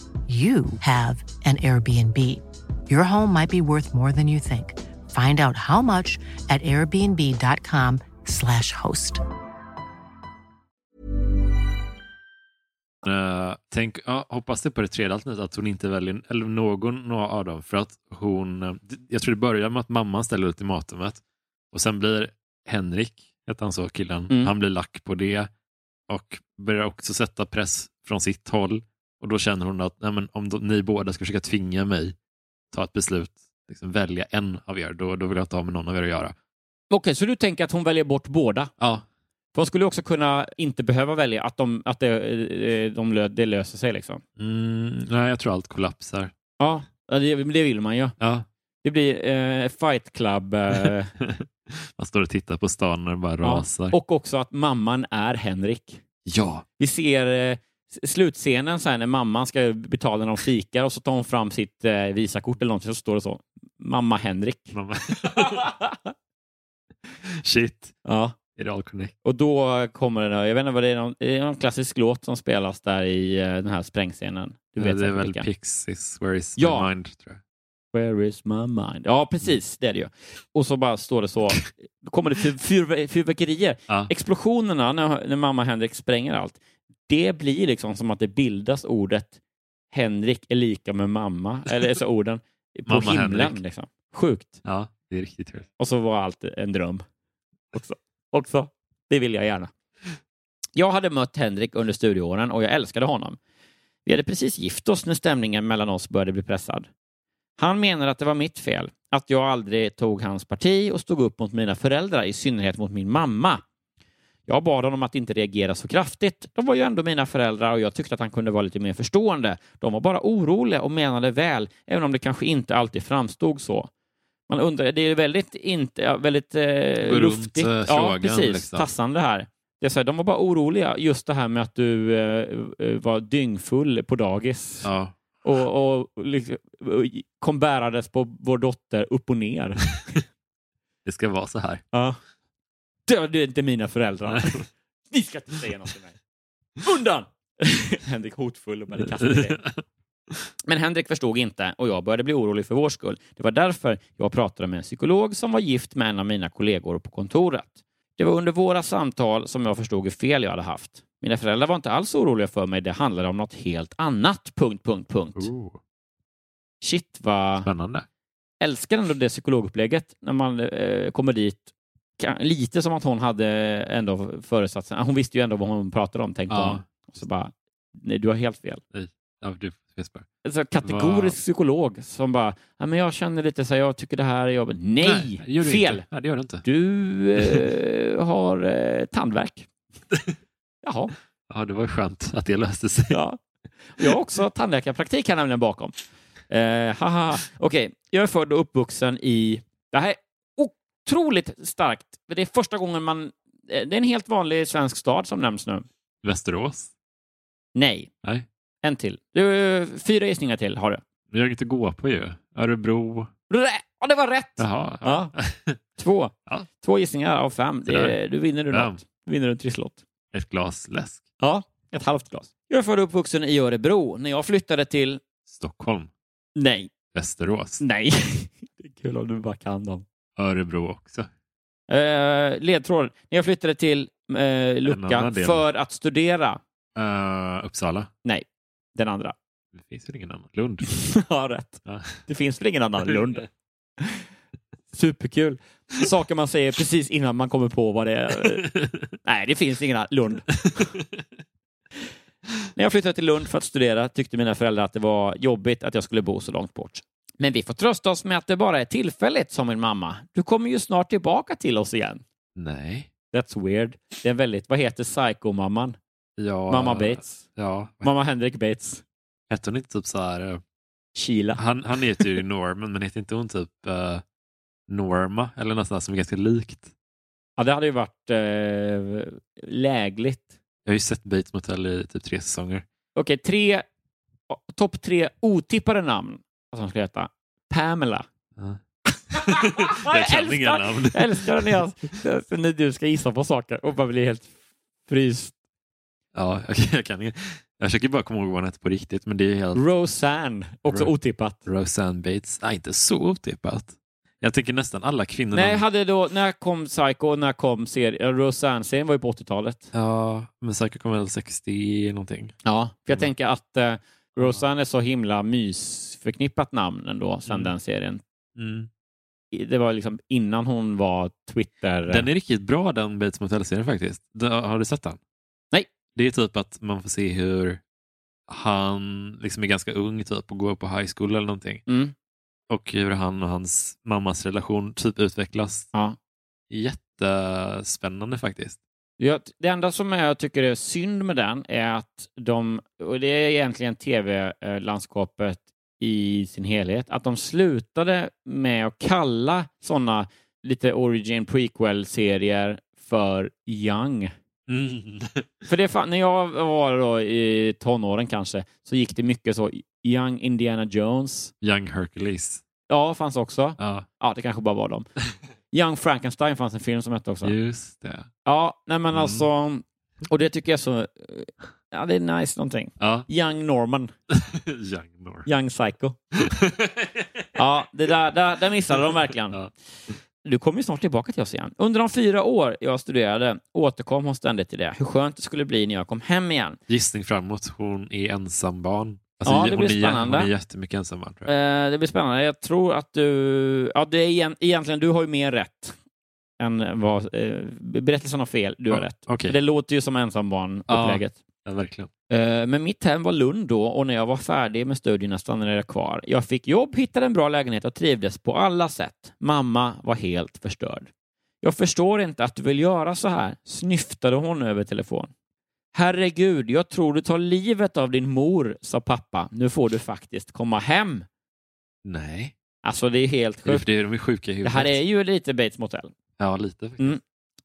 you have an Airbnb. Your home might be worth more than you think. Find out how much at airbnb.com/slash host. Eh, tänk, ja, hoppas det på det tredje alternativet, att hon inte väljer eller någon av dem. För att hon, eh, jag tror det börjar med att mamman ställer ultimatumet och sen blir Henrik, heter han så, killen, Mm. han blir lack på det och börjar också sätta press från sitt håll. Och då känner hon att nej, men om de, ni båda ska försöka tvinga mig ta ett beslut, liksom välja en av er, då, då vill jag inte ha med någon av er att göra. Okej, så du tänker att hon väljer bort båda? Ja, För hon skulle också kunna inte behöva välja, att, de, att det, eh, de, lö- det löser sig liksom. mm, nej, jag tror allt kollapsar. Ja, det, det vill man ju. Ja. Det blir eh, fight club. Eh, *laughs* Man står och tittar på stan när det bara ja. rasar. Och också att mamman är Henrik. Ja, Vi ser eh, slutscenen så här, när mamman ska betala när de fikar och så tar hon fram sitt eh, Visakort eller någonting så står det så. Mamma Henrik. mamma. *laughs* Shit, Ja. all connect? Och då kommer det, jag vet inte vad det är, någon, är någon klassisk låt som spelas där i eh, den här sprängscenen. Du vet det är väl. Pixies, Where is Ja. my mind, tror jag. Where is my mind? Ja, precis. Det är det ju. Och så bara står det så. Då kommer det fyr, fyr, fyrverkerier. Ja. Explosionerna när, när mamma Henrik spränger allt. Det blir liksom som att det bildas ordet Henrik är lika med mamma. Eller så orden på Mamma himlen. Liksom. Sjukt. Ja, det är riktigt kul. Och så var allt en dröm. Också. också. Det vill jag gärna. Jag hade mött Henrik under studieåren och jag älskade honom. Vi hade precis gift oss när stämningen mellan oss började bli pressad. Han menar att det var mitt fel, att jag aldrig tog hans parti och stod upp mot mina föräldrar, i synnerhet mot min mamma. Jag bad honom att inte reagera så kraftigt. De var ju ändå mina föräldrar och jag tyckte att han kunde vara lite mer förstående. De var bara oroliga och menade väl, även om det kanske inte alltid framstod så. Man undrar, det är väldigt, inte, väldigt eh, Runt, luftigt. eh, ja, precis. liksom. Tassande här. Det är så här, de var bara oroliga, just det här med att du eh, eh, var dyngfull på dagis Ja. och, och liksom, kom bärades på vår dotter upp och ner. *laughs* Det ska vara så här. Ja. Det är inte mina föräldrar. *laughs* Ni ska inte säga något till mig. Undan! *laughs* Henrik hotfull och började kasta sig. *laughs* Men Henrik förstod inte och jag började bli orolig för vår skull. Det var därför jag pratade med en psykolog som var gift med en av mina kollegor på kontoret. Det var under våra samtal som jag förstod hur fel jag hade haft. Mina föräldrar var inte alls oroliga för mig. Det handlade om något helt annat. Punkt, punkt, punkt. Oh, Shit vad spännande. älskar ändå det psykologupplägget när man eh, kommer dit. Lite som att hon hade ändå föresatsen. Hon visste ju ändå vad hon pratade om, tänkte Ja. hon. Och så bara, nej, du har helt fel. Ja, du. Alltså, kategorisk Vad- psykolog som bara, ja, men jag känner lite så här, jag tycker det här är jobbigt. Nej, du fel! Inte. Nej, det gör du inte. Du eh, *laughs* har eh, tandvärk. *laughs* Jaha, Ja, det var skönt att det löste sig. ja. Jag har också tandläkarpraktik här nämligen bakom. Eh, haha. Okej, jag är född och uppvuxen i... Det här är otroligt starkt. Det är första gången man... eh, Det är en helt vanlig svensk stad som nämns nu. Västerås? Nej, Nej. en till. Du, fyra gissningar till har du. Vi har inget att gå på ju. Örebro? Rä- Ja, det var rätt! Jaha. Ja. Två. Ja. Två gissningar av fem. Det, du vinner du något. Du vinner en trisslott. Ett glas läsk? Ja, ett halvt glas. Jag är född och uppvuxen i Örebro. När jag flyttade till... Stockholm? Nej. Västerås? Nej. *laughs* Det är kul om du bara kan dem. Örebro också? Eh, ledtråd. När jag flyttade till eh, Lucka annan del. för att studera. Uh, Uppsala? Nej, den andra. Det finns väl ingen annan? Lund? *laughs* ja, rätt. Ja. Det finns väl ingen annan Lund? *laughs* Superkul. Saker man säger precis innan man kommer på vad det är. *laughs* Nej, det finns ingen annan Lund. När jag flyttade till Lund för att studera tyckte mina föräldrar att det var jobbigt att jag skulle bo så långt bort. Men vi får trösta oss med att det bara är tillfälligt, sa min mamma. Du kommer ju snart tillbaka till oss igen. Nej. That's weird. Det är väldigt, vad heter psycho-mamman? Ja, Mamma Bates. Ja. Mamma Henrik Bates. Hette hon inte typ så här... eh, Kila. Han, han heter ju *laughs* Norman, men heter inte hon typ eh, Norma? Eller något sånt som är ganska likt. Ja, det hade ju varit eh, lägligt. Jag har ju sett Bates Motel i typ tre säsonger. Okej, tre, topp tre otippade namn. Som ska heta. Pamela. Ja. *laughs* jag, Jag älskar, namn. jag *laughs* älskar när, jag, när du ska gissa på saker och bara blir helt fryst. Ja, jag, jag kan. Jag försöker bara komma ihåg vad hon hette på riktigt, men det är helt Roseanne, också Ro- otippat. Roseanne Bates. Nej, inte så otippat. Jag tänker nästan alla kvinnor. Nej, hade då, när kom Psycho och när kom serien? Roseanne-serien var ju på 80-talet. Ja, men säkert kommer väl 60 någonting. Ja, för jag Mm. tänker att Roseanne är så himla mysförknippat namn ändå sen Mm. den serien. Mm. Det var liksom innan hon var Twitter... Den är riktigt bra den Bates Motel-serien faktiskt. Har du sett den? Nej. Det är typ att man får se hur han liksom är ganska ung typ och går på high school eller någonting. Mm. Och hur han och hans mammas relation typ utvecklas. Ja. Jättespännande faktiskt. Jag, det enda som jag tycker är synd med den är att de, och det är egentligen tv-landskapet i sin helhet, att de slutade med att kalla sådana lite origin prequel-serier för young. Mm. *laughs* För det fan, när jag var då i tonåren kanske, så gick det mycket så Young Indiana Jones. Young Hercules. Ja, fanns också. Ja, Ja, det kanske bara var dem. *laughs* Young Frankenstein fanns en film som hette också. just det. Ja, nej men Mm. alltså, och det tycker jag så, eh, ja det är nice någonting. Ja. Young Norman, *laughs* Young Nor. Young Psycho. *laughs* Ja, det där, där, där missade de verkligen. Ja. Du kommer ju snart tillbaka till oss igen. Under de fyra år jag studerade återkom hon ständigt till det. Hur skönt det skulle bli när jag kom hem igen. Gissning framåt. Hon är ensambarn. Alltså, Ja, det blir är, spännande. hon är jättemycket ensambarn. Tror jag. Eh, det blir spännande. Jag tror att du... Ja, det är igen, egentligen, du har ju mer rätt än vad... Eh, berättelsen har fel, du har Ja, rätt. För Det låter ju som ensambarn, Ja. Ja, verkligen. Eh, Men mitt hem var Lund då och när jag var färdig med studierna stannade jag kvar. Jag fick jobb, hittade en bra lägenhet och trivdes på alla sätt. Mamma var helt förstörd. Jag förstår inte att du vill göra så här, snyftade hon över telefon. Herregud, jag tror du tar livet av din mor, sa pappa. Nu får du faktiskt komma hem. Nej. Alltså, det är helt Det är sjukt. det de är sjuka i Det huvudet. här är ju lite Bates Motel. Ja, lite faktiskt. Mm.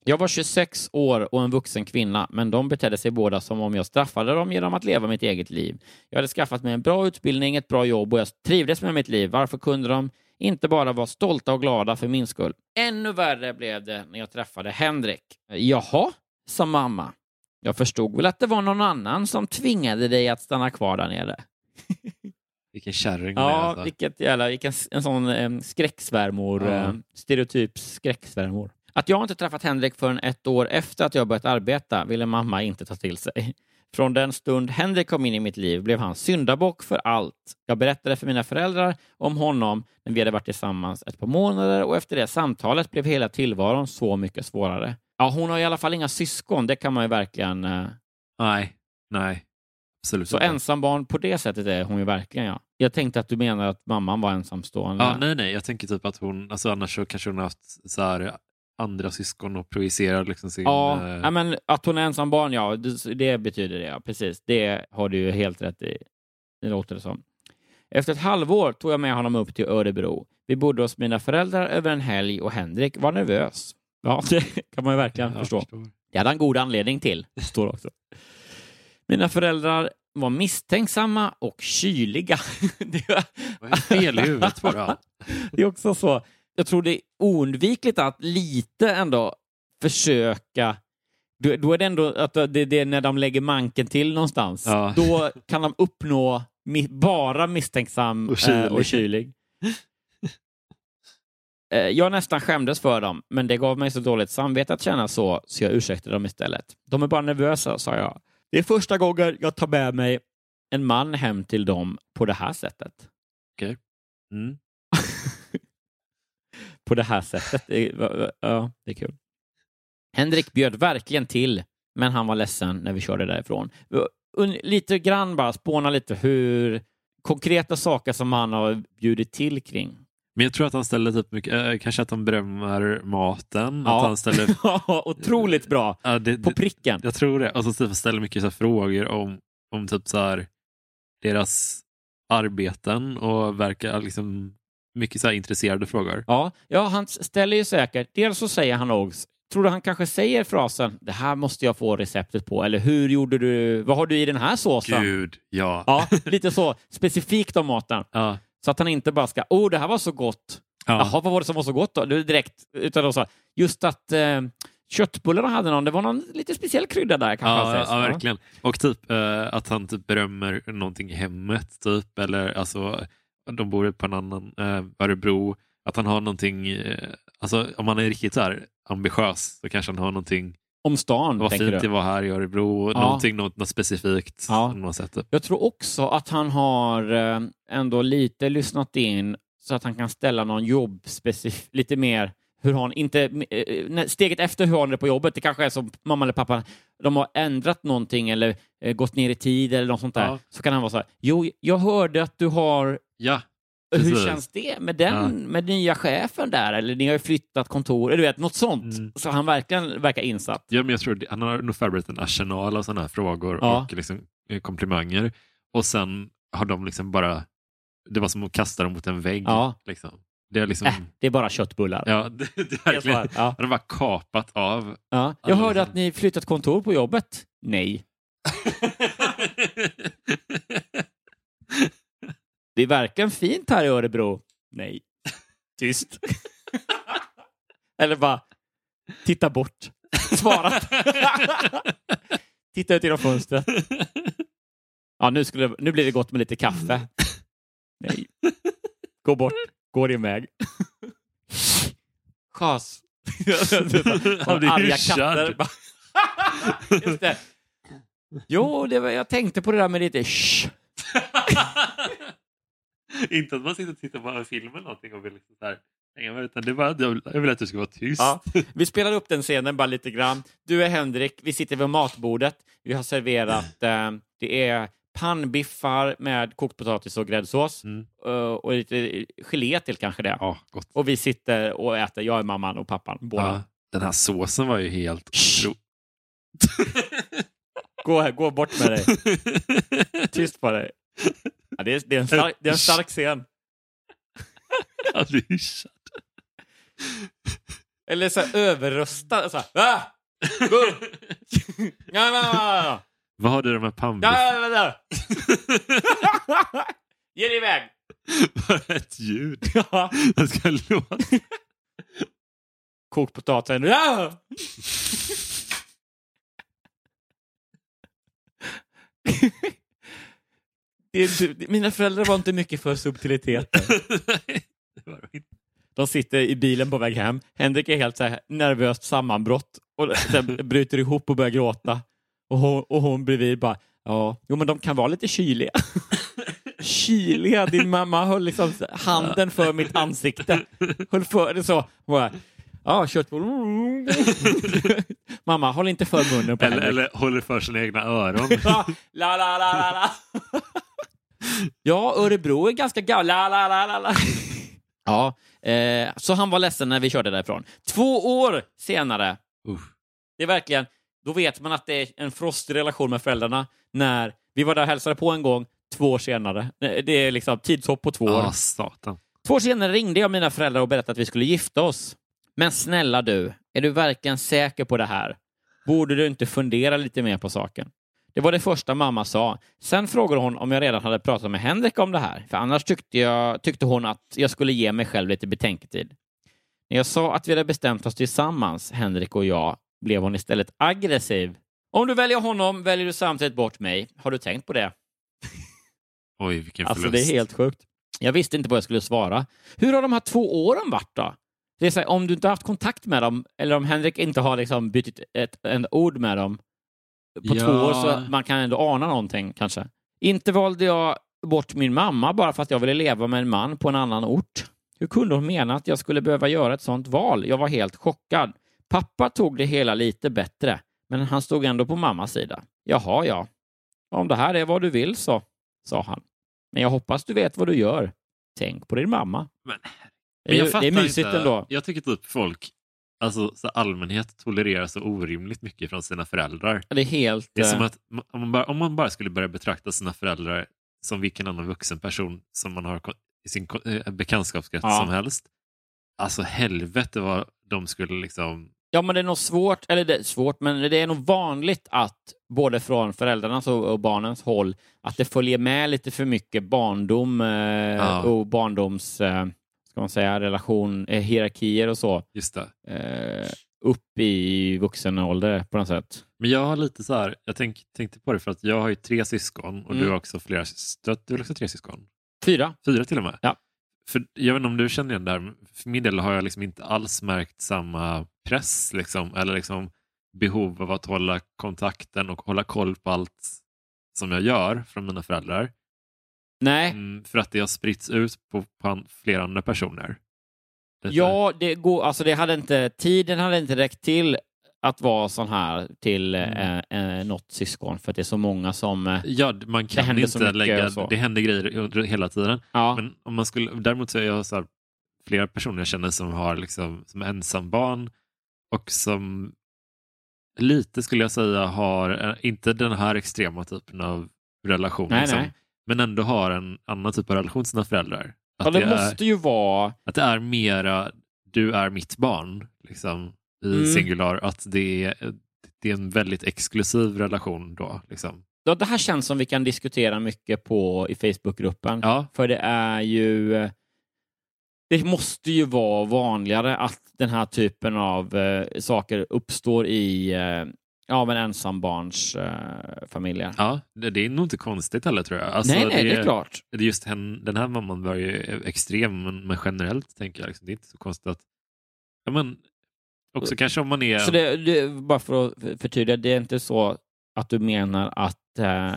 Jag var 26 år och en vuxen kvinna, men de betedde sig båda som om jag straffade dem genom att leva mitt eget liv. Jag hade skaffat mig en bra utbildning, ett bra jobb och jag trivdes med mitt liv. Varför kunde de inte bara vara stolta och glada för min skull? Ännu värre blev det när jag träffade Henrik. Jaha, sa mamma. Jag förstod väl att det var någon annan som tvingade dig att stanna kvar där nere. *laughs* Vilken kärring Ja, alltså. vilket jävla, vilken, en sån eh, skräcksvärmor, Ja. eh, stereotyp skräcksvärmor. Att jag inte träffat Henrik förrän ett år efter att jag börjat arbeta ville mamma inte ta till sig. Från den stund Henrik kom in i mitt liv blev han syndabock för allt. Jag berättade för mina föräldrar om honom när vi hade varit tillsammans ett par månader och efter det samtalet blev hela tillvaron så mycket svårare. Ja, hon har i alla fall inga syskon, det kan man ju verkligen... eh, Nej, nej. Absolut Så inte. ensambarn på det sättet är hon ju verkligen, ja. Jag tänkte att du menar att mamman var ensamstående. Ja, nej, nej. Jag tänker typ att hon, alltså annars så kanske hon har haft så här andra syskon och projicerar liksom sin... Ja, eh, ja, men att hon är ensambarn, ja, det, det betyder det, ja. Precis. Det har du ju helt rätt i. Det låter det som. Efter ett halvår tog jag med honom upp till Örebro. Vi bodde hos mina föräldrar över en helg och Henrik var nervös. Ja, *laughs* det kan man ju verkligen jag förstå. förstår. Det hade han god anledning till, står också. Mina föräldrar var misstänksamma och kyliga. *laughs* Det var- Vad fel i huvudet på det? *laughs* det är också så. Jag tror det är oundvikligt att lite ändå försöka då, då är det ändå att det, det är när de lägger manken till någonstans. Ja. Då kan de uppnå mi, bara misstänksam Och kylig. eh, och kylig. Eh, Jag nästan skämdes för dem, men det gav mig så dåligt samvete att känna så, så jag ursäktade dem istället. De är bara nervösa, sa jag. Det är första gången jag tar med mig en man hem till dem på det här sättet. Mm. *laughs* på det här sättet. Ja, det är kul. Henrik bjöd verkligen till, men han var ledsen när vi körde därifrån. Lite grann bara, spåna lite hur konkreta saker som han har bjudit till kring. Men jag tror att han ställer typ mycket, eh, kanske att han berömmer maten. Ja. Att han ställer, *laughs* Otroligt bra. ja, det, På pricken. jag tror det. Och så typ ställer mycket så frågor om, om typ så här, deras arbeten och verkar liksom mycket så här intresserade frågor. Ja, ja, han ställer ju säkert... Dels så säger han också... Tror du han kanske säger frasen det här måste jag få receptet på eller hur gjorde du... Vad har du i den här såsen? Gud, ja. Ja, lite så specifikt om maten. *laughs* Ja. Så att han inte bara ska, oh det här var så gott. Ja. Jaha, vad var det som var så gott då? Direkt, utan då så, just att eh, köttbullarna hade någon, det var någon lite speciell krydda där kanske. Ja, sägs. ja, verkligen. Och typ eh, att han typ berömmer någonting i hemmet, typ. Eller alltså, de bor på en annan eh, Örebro. Att han har någonting, eh, alltså om han är riktigt så här ambitiös så kanske han har någonting, Om stan, vad fint du? det var här i Örebro, Ja. någonting, något, något specifikt. Ja. typ. Jag tror också att han har eh, ändå lite lyssnat in så att han kan ställa någon jobbspecifik, lite mer hur har han, inte, eh, när- steget efter hur har han det på jobbet, det kanske är som mamma eller pappa, de har ändrat någonting eller eh, gått ner i tid eller något sånt där. Ja. Så kan han vara så här, jo, jag hörde att du har Ja, Hur Precis. känns det med den, Ja. med nya chefen där? Eller ni har ju flyttat kontor, eller du vet, något sånt. Mm. Så han verkligen verkar insatt. Ja, men jag tror det, han har nog förberett en arsenal av sådana här frågor Ja. och liksom, eh, komplimanger. Och sen har de liksom bara, det var som att kasta dem mot en vägg. Ja. Liksom. Det är liksom, Äh, det är bara köttbullar. ja, *laughs* det, det är verkligen, ja. han har bara kapat av. Ja. Jag hörde liksom- att ni flyttat kontor på jobbet. Nej. *laughs* Det är verkligen fint här i Örebro. Nej. *laughs* Tyst. *laughs* Eller bara, titta bort. Svara. *laughs* titta ut genom fönstret. Ja, nu, skulle, nu blir det gott med lite kaffe. Nej. Gå bort. Gå din väg. Chas. Han blir hyschad. Just det. Jo, det var, jag tänkte på det där med lite shh. *laughs* Inte att man sitter och tittar på en film eller någonting och vill liksom så här, inte, det jag vill- jag vill att du ska vara tyst. Ja. *laughs* Vi spelar upp den scenen bara lite grann. Du är Henrik, vi sitter vid matbordet. Vi har serverat, *laughs* eh, det är pannbiffar med kokt potatis och gräddsås. Mm. Eh, och lite gelé till kanske det. Ja, gott. Och vi sitter och äter, jag är mamman och pappan, båda. Ja, den här såsen var ju helt. Gå, här, gå bort med dig. Tyst på dig. Ja, det, är, det, är en stark, det är en stark scen. *laughs* Är hyschad. Eller så här överröstad. Så här, ah! *laughs* Ja, ja, ja, Vad har du de här ja. *laughs* Ge dig iväg! Bara ett ljud. Ja. Den ska låta. Kokt potatisen. Ja! Det inte- Mina föräldrar var inte mycket för subtiliteter. *laughs* Det det. De sitter i bilen på väg hem. Henrik är helt så här nervöst sammanbrott och sen bryter ihop och börjar gråta. Och hon, och hon bredvid bara, ja, jo men de kan vara lite kyliga. *laughs* kyliga? Din mamma höll liksom handen för mitt ansikte. Höll för det så. Bara, ja, köttboll. *laughs* mamma, håll inte för munnen på Eller, eller håller för sina egna öron. La, la, la, la, la. Ja, Örebro är ganska gammalt. La, la, la, la, la. Ja, eh, så han var ledsen när vi körde därifrån. Två år senare, Usch. det är verkligen, då vet man att det är en frostig relation med föräldrarna när vi var där och hälsade på en gång, två år senare. Eh, Det är liksom tidshopp på två år. Satan. Två år senare ringde jag mina föräldrar och berättade att vi skulle gifta oss. Men snälla du, är du verkligen säker på det här? Borde du inte fundera lite mer på saken? Det var det första mamma sa. Sen frågade hon om jag redan hade pratat med Henrik om det här, för annars tyckte, jag, tyckte hon att jag skulle ge mig själv lite betänketid. När jag sa att vi hade bestämt oss tillsammans, Henrik och jag, blev hon istället aggressiv. Om du väljer honom väljer du samtidigt bort mig. Har du tänkt på det? *laughs* Oj, vilken förlust. Alltså det är helt sjukt. Jag visste inte vad jag skulle svara. Hur har de här två åren varit då? Det är så här, om du inte har haft kontakt med dem, eller om Henrik inte har liksom bytt ett, ett ord med dem på Ja. två år, så man kan ändå ana någonting kanske. Inte valde jag bort min mamma bara för att jag ville leva med en man på en annan ort. Hur kunde hon mena att jag skulle behöva göra ett sånt val? Jag var helt chockad. Pappa tog det hela lite bättre, men han stod ändå på mammas sida. Jaha, ja. Om det här är vad du vill så, sa han. Men jag hoppas du vet vad du gör. Tänk på din mamma. Men- fattar det är mysigt inte. ändå. Jag tycker typ folk, alltså så allmänhet tolererar så orimligt mycket från sina föräldrar. Det är helt... Det är som eh, att om man, bara, om man bara skulle börja betrakta sina föräldrar som vilken annan vuxen person som man har i sin eh, bekantskapskrets Ja. som helst. Alltså helvete vad de skulle liksom... Ja, men det är nog svårt, eller det är svårt, men det är nog vanligt att både från föräldrarnas och, och barnens håll att det följer med lite för mycket barndom eh, Ja. och barndoms, eh, ska man säga, relation, eh, hierarkier och så Just eh, upp i vuxen ålder på något sätt. Men jag har lite så här, jag tänk, tänkte på det för att jag har ju tre syskon och Mm. du har också flera. Du har också tre syskon? Fyra. Fyra till och med? Ja. För, jag vet inte om du känner igen det men för min del har jag liksom inte alls märkt samma press liksom, eller liksom behov av att hålla kontakten och hålla koll på allt som jag gör från mina föräldrar. Nej, Mm, för att det har spritts ut på, på flera andra personer. Detta- ja, det går, alltså det hade inte, tiden hade inte räckt till att vara sån här till Mm. eh, eh, något syskon för att det är så många som... Eh, Ja, man kan inte lägga, det händer grejer hela tiden. ja. Men om man skulle, däremot så är jag så här, flera personer jag känner som har liksom, som ensambarn och som lite skulle jag säga har, eh, inte den här extrema typen av relation, Nej, liksom, nej. Men ändå har en annan typ av relation till sina föräldrar. Att, ja, det det, måste är, ju vara... att det är mera, du är mitt barn, liksom, i Mm. singular, att det är, det är en väldigt exklusiv relation då. Liksom. Ja, det här känns som vi kan diskutera mycket på i Facebookgruppen. Ja, För det är ju... Det måste ju vara vanligare att den här typen av eh, saker uppstår i eh, ja, men ensambarns eh, familjer. ja det, det är nog inte konstigt heller tror jag. Alltså, nej, nej, det är klart. Det är just hen, den här mamman var ju extrem, men, men generellt tänker jag liksom, det är inte så konstigt att... Ja, men, också kanske om man är... Så det, det, bara för att förtydliga, det är inte så att du menar att eh,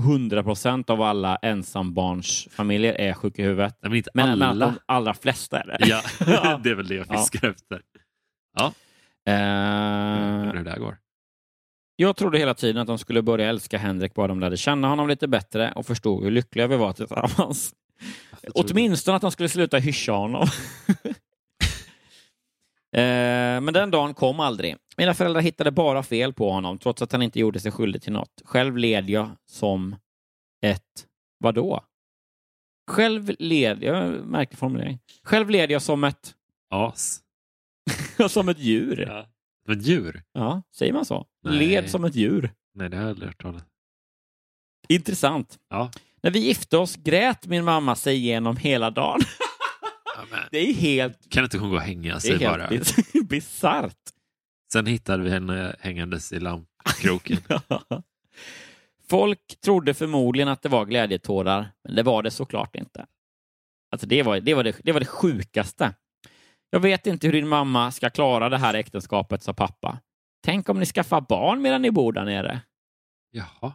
100 procent av alla ensambarnsfamiljer är sjuka i huvudet. Nej, men inte Men, alla. de allra flesta är det. Ja, *laughs* det är väl det jag *laughs* Ja. fiskar efter. Ja, Eh, hur det där går. Jag trodde hela tiden att de skulle börja älska Henrik bara de lärde känna honom lite bättre och förstod hur lyckliga vi var tillsammans. Åtminstone att de skulle sluta hyscha honom. *laughs* Eh, Men den dagen kom aldrig. Mina föräldrar hittade bara fel på honom, trots att han inte gjorde sig skyldig till något. Själv led jag som ett... Vadå? Själv led jag... Märklig formulering. Själv led jag som ett... As. *laughs* som ett djur. Ja. Som ett djur? Ja, säger man så? Nej. Led som ett djur. Nej, det har jag aldrig hört talas Intressant. Ja. När vi gifte oss grät min mamma sig igenom hela dagen. *laughs* Ja, Det är helt, kan inte hon gå och hänga det är sig bara? helt bis- *laughs* bisarrt. Sen hittade vi henne hängandes i lampkroken. *laughs* Folk trodde förmodligen att det var glädjetårar, men det var det såklart inte. Alltså det, var, det, var det, det var det sjukaste. Jag vet inte hur din mamma ska klara det här äktenskapet, sa pappa. Tänk om ni skaffar barn medan ni bor där nere. Jaha.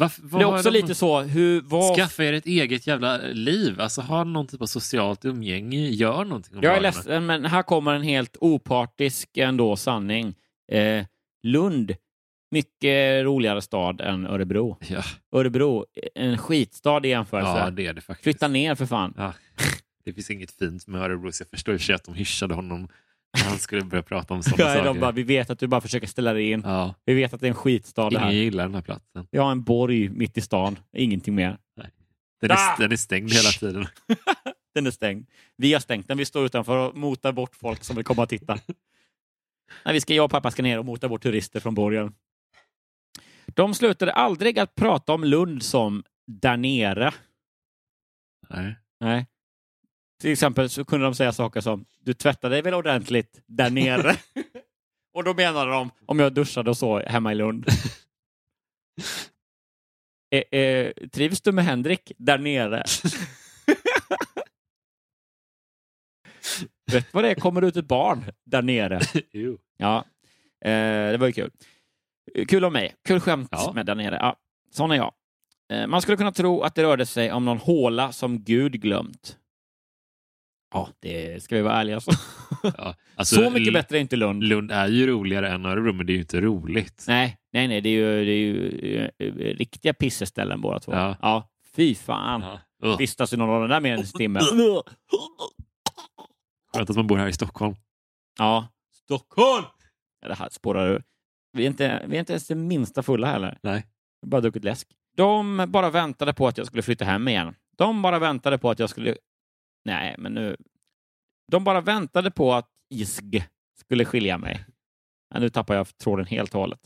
Varför, Det är också lite så, hur, vad... Skaffa er ett eget jävla liv. Alltså ha någon typ av socialt umgänge. Gör någonting om Jag är barnen. ledsen, men här kommer en helt opartisk ändå sanning. Eh, Lund, mycket roligare stad än Örebro. Ja. Örebro, en skitstad i jämförelse. ja, det är det faktiskt. Flytta ner för fan. Ja. *laughs* Det finns inget fint med Örebro, så jag förstår sig att de hyschade honom när han skulle börja prata om sådana *laughs* Ja, saker. de bara, vi vet att du bara försöker ställa dig in. ja. Vi vet att det är en skitstad Ingen här. gillar den här platsen. Vi har en borg mitt i stan, ingenting mer. Den är, Ah! den är stängd hela tiden. *laughs* Den är stängd. Vi har stängt den. Vi står utanför och motar bort folk som vill komma och titta. *laughs* Nej, vi ska, jag och pappa ska ner och mota bort turister från borgen. De slutade aldrig att prata om Lund som där nere. Nej. Nej. Till exempel så kunde de säga saker som du tvättade dig väl ordentligt där nere? *laughs* och då menade de om jag duschade och så hemma i Lund. eh, eh, trivs du med Henrik där nere? *laughs* Vet vad det är? Kommer ut ett barn där nere? *laughs* Ja, eh, det var ju kul. Kul av mig. Kul skämt Ja. med där nere. Ja, sån är jag. Eh, man skulle kunna tro att det rörde sig om någon håla som Gud glömt. Ja, det ska vi vara ärliga så. *laughs* Ja. Alltså, så mycket bättre är inte Lund. Lund är ju roligare än Örebro, men det är ju inte roligt. Nej, nej, nej. Det är ju, det är ju eh, riktiga pisseställen båda två. Ja. ja fy fan. Ja. Vistas i någon av den där mer än en timme. *laughs* Skönt att man bor här i Stockholm. Ja, Stockholm! Ja, det här spårar ur. Vi är inte, vi är inte ens det minsta fulla heller. Nej. Bara druckit läsk. De bara väntade på att jag skulle flytta hem igen. De bara väntade på att jag skulle... Nej, men nu... De bara väntade på att ISG skulle skilja mig. Ja, nu tappar jag tråden helt och hållet.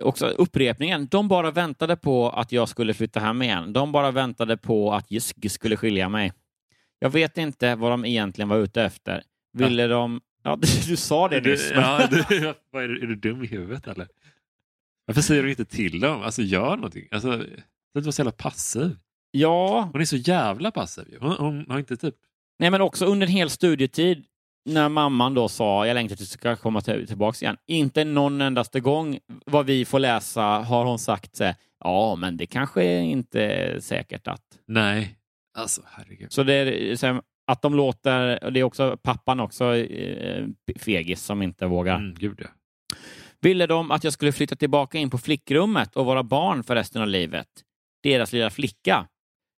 Också upprepningen. De bara väntade på att jag skulle flytta hem igen. De bara väntade på att ISG skulle skilja mig. Jag vet inte vad de egentligen var ute efter. Ville de... Ja, *laughs* du sa det nyss. ja, du, *laughs* är, du, är du dum i huvudet eller? Varför säger du inte till dem? Alltså gör någonting. Alltså, du var så jävla passiv. ja, Hon är så jävla passiv. Hon, hon har inte typ... Nej, men också under en hel studietid när mamman då sa jag längtar tills du ska komma till, tillbaka igen. Inte någon endaste gång vad vi får läsa har hon sagt ja, men det kanske är inte säkert att. Nej. Alltså herregud. Så det är så att de låter, och det är också pappan också eh, fegis som inte vågar. Mm, gud ja. Ville de att jag skulle flytta tillbaka in på flickrummet och vara barn för resten av livet? Deras lilla flicka.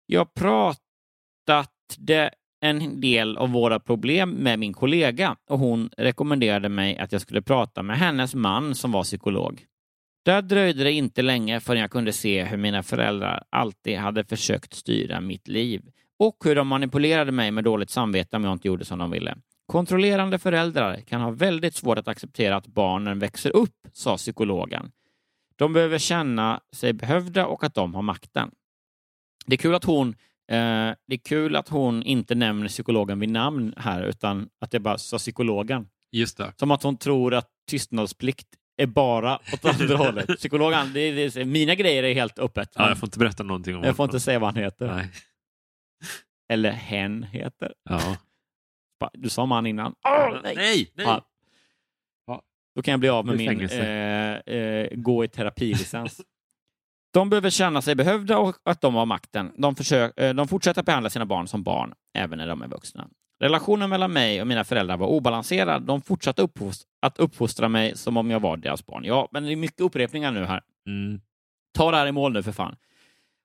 Jag pratade en del av våra problem med min kollega och hon rekommenderade mig att jag skulle prata med hennes man som var psykolog. Där dröjde det inte länge förrän jag kunde se hur mina föräldrar alltid hade försökt styra mitt liv och hur de manipulerade mig med dåligt samvete om jag inte gjorde som de ville. Kontrollerande föräldrar kan ha väldigt svårt att acceptera att barnen växer upp, sa psykologen. De behöver känna sig behövda och att de har makten. Det är kul att hon, eh, det är kul att hon inte nämner psykologen vid namn här, utan att det bara sa psykologen. Just det. Som att hon tror att tystnadsplikt är bara åt andra *laughs* hållet. Psykologen, det är, det är, mina grejer är helt öppet. Ja, jag får inte berätta någonting om jag får honom. inte säga vad han heter. Nej. Eller hen heter. Ja. Du sa man innan. Åh, nej. nej! nej. Ja. Då kan jag bli av med min eh, eh, gå i terapilicens. De behöver känna sig behövda och att de har makten. De, försök, eh, de fortsätter behandla sina barn som barn, även när de är vuxna. Relationen mellan mig och mina föräldrar var obalanserad. De fortsatte att uppfostra mig som om jag var deras barn. Ja, men det är mycket upprepningar nu här. Mm. Ta det här i mål nu för fan.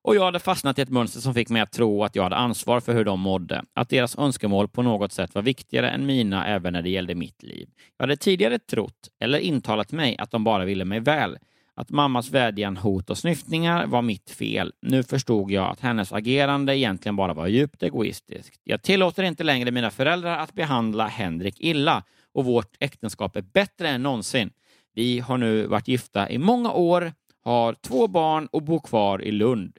Och jag hade fastnat i ett mönster som fick mig att tro att jag hade ansvar för hur de mådde. Att deras önskemål på något sätt var viktigare än mina även när det gällde mitt liv. Jag hade tidigare trott, eller intalat mig, att de bara ville mig väl. Att mammas vädjan, hot och snyftningar var mitt fel. Nu förstod jag att hennes agerande egentligen bara var djupt egoistiskt. Jag tillåter inte längre mina föräldrar att behandla Henrik illa och vårt äktenskap är bättre än någonsin. Vi har nu varit gifta i många år, har två barn och bor kvar i Lund.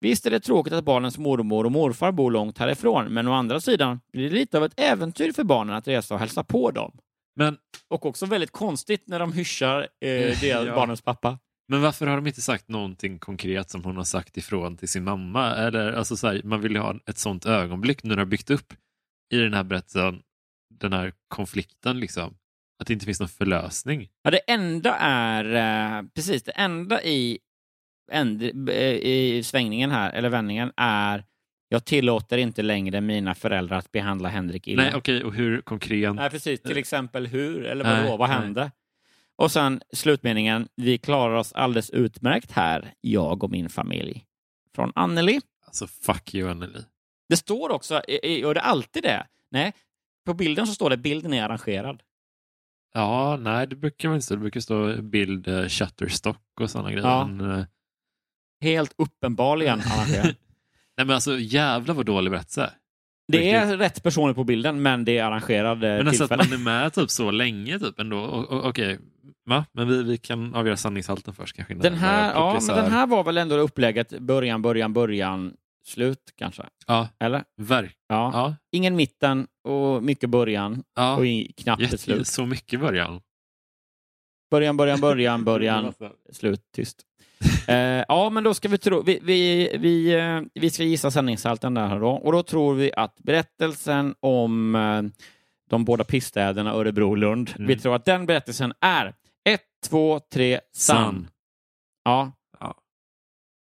Visst är det tråkigt att barnens mormor och morfar bor långt härifrån, men å andra sidan blir det lite av ett äventyr för barnen att resa och hälsa på dem. Men, Och också väldigt konstigt när de hyschar eh, *laughs* Ja. barnens pappa. men varför har de inte sagt någonting konkret som hon har sagt ifrån till sin mamma? Eller, alltså, så här, man vill ju ha ett sånt ögonblick nu när det har byggt upp i den här berättelsen, den här konflikten, liksom. att det inte finns någon förlösning. Ja, det enda är, eh, precis, det enda i, eh, i svängningen här, eller vändningen, är jag tillåter inte längre mina föräldrar att behandla Henrik illa. Nej, okej, och hur konkret? Nej, precis. Till exempel hur, eller Nej, vadå, vad nej. hände? Och sen slutmeningen, vi klarar oss alldeles utmärkt här, jag och min familj. Från Anneli. Alltså, fuck you, Anneli. Det står också, och det är alltid det, nej, på bilden så står det bilden är arrangerad. Ja, nej, det brukar inte stå. Det brukar stå bild uh, Shutterstock och sådana grejer. Ja. Eh, Helt uppenbarligen arrangerad. *laughs* nej, men alltså jävlar vad dålig berättelse. Det är rätt personer på bilden, men det är arrangerad eh, Men alltså att tillfälle. man är med typ så länge typ ändå. Okej, va? Men vi, vi kan avgöra sanningshalten först kanske. Den här, ja, men den här var väl ändå upplägget början, början, början, slut kanske? Ja, Eller? verk. Ja. Ja, Ingen mitten och mycket början ja. och knappt Jätte, slut. så mycket början. Början, början, början, *laughs* början, slut, tyst. Eh, ja, men då ska vi tro, vi, vi, vi, eh, vi ska gissa sändningshalten där då. Och då tror vi att berättelsen om eh, de båda pissstäderna Örebro och Lund, Mm. vi tror att den berättelsen är ett, två, tre, sann. Sann. Ja. Ja.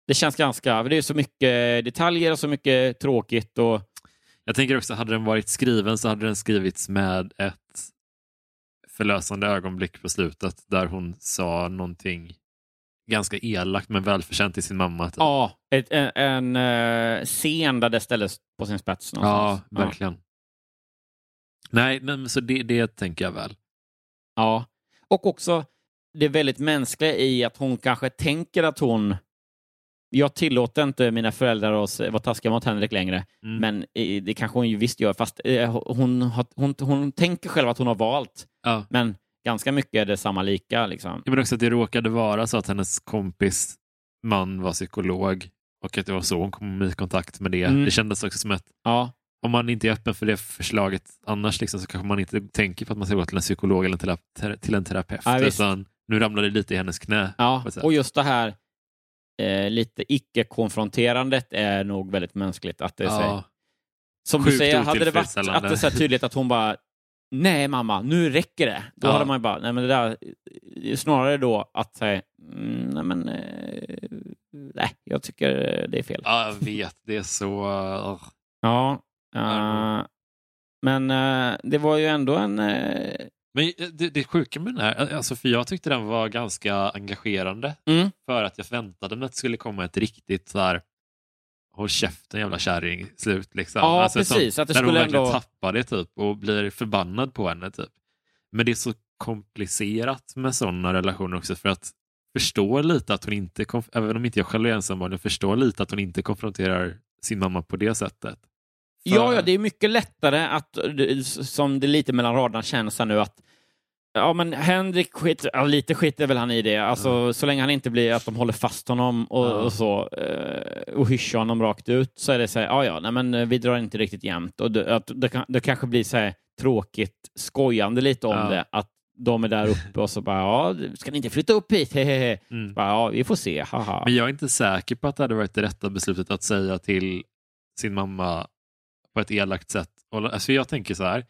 Det känns ganska, det är så mycket detaljer och så mycket tråkigt och Jag tänker också, hade den varit skriven så hade den skrivits med ett förlösande ögonblick på slutet där hon sa någonting ganska elakt men välförtjänt till sin mamma. Ja, ett, en, en eh, scen där det ställdes på sin spets. ja någonstans. verkligen. Nej, men så det, det tänker jag väl. Ja. Och också det väldigt mänskliga i att hon kanske tänker att hon... Jag tillåter inte mina föräldrar att vara taskiga mot Henrik längre, Mm. men det kanske hon ju visst gör, fast eh, hon, har, hon, hon tänker själv att hon har valt, Ja. men ganska mycket är det samma lika. Liksom. Men också att det råkade vara så att hennes kompis man var psykolog och att det var så hon kom i kontakt med det. Mm. Det kändes också som att Ja, om man inte är öppen för det förslaget annars liksom, så kanske man inte tänker på att man ska gå till en psykolog eller en tera- till en terapeut. Ja, utan nu ramlade det lite i hennes knä. ja. och just det här eh, lite icke-konfronterandet är nog väldigt mänskligt. Att det är. Som du Sjukt säger, hade det varit att det är så tydligt att hon bara Nej mamma, nu räcker det. Då Ja. hade man ju bara, nej men det där, snarare då att säga, mm, nej men, eh, nej, jag tycker det är fel. ja, jag vet. Det är så... Uh, Ja, eh, men eh, det var ju ändå en, eh, men det, det sjuka med den här, alltså för jag tyckte den var ganska engagerande. mm, För att jag väntade mig att det skulle komma ett riktigt så här håll käften jävla kärring slut. Liksom. Ja, Alltså, som- precis, att det där hon verkligen ändå- tappar det typ och blir förbannad på henne. Typ. Men det är så komplicerat med sådana relationer också för att förstå lite att hon inte, även om inte jag själv är ensambarn, jag förstår lite att hon inte konfronterar sin mamma på det sättet. För- ja, ja, det är mycket lättare att, det- som det lite mellan raderna känns här nu, att Ja, men Henrik skit, ja, lite skit är väl han i det. Alltså, Så länge han inte blir att de håller fast honom och, Ja. och så eh, och hyschar honom rakt ut så är det så här, ja, ja, nej, men eh, vi drar inte riktigt jämnt. Och det, att det, det kanske blir så här tråkigt skojande lite om Ja. det, att de är där uppe och så bara, ja, ska ni inte flytta upp hit? *laughs* Hehehe. Mm. Bara, ja, vi får se, haha. Men jag är inte säker på att det hade varit det rätta beslutet att säga till sin mamma på ett elakt sätt. Alltså jag tänker så här,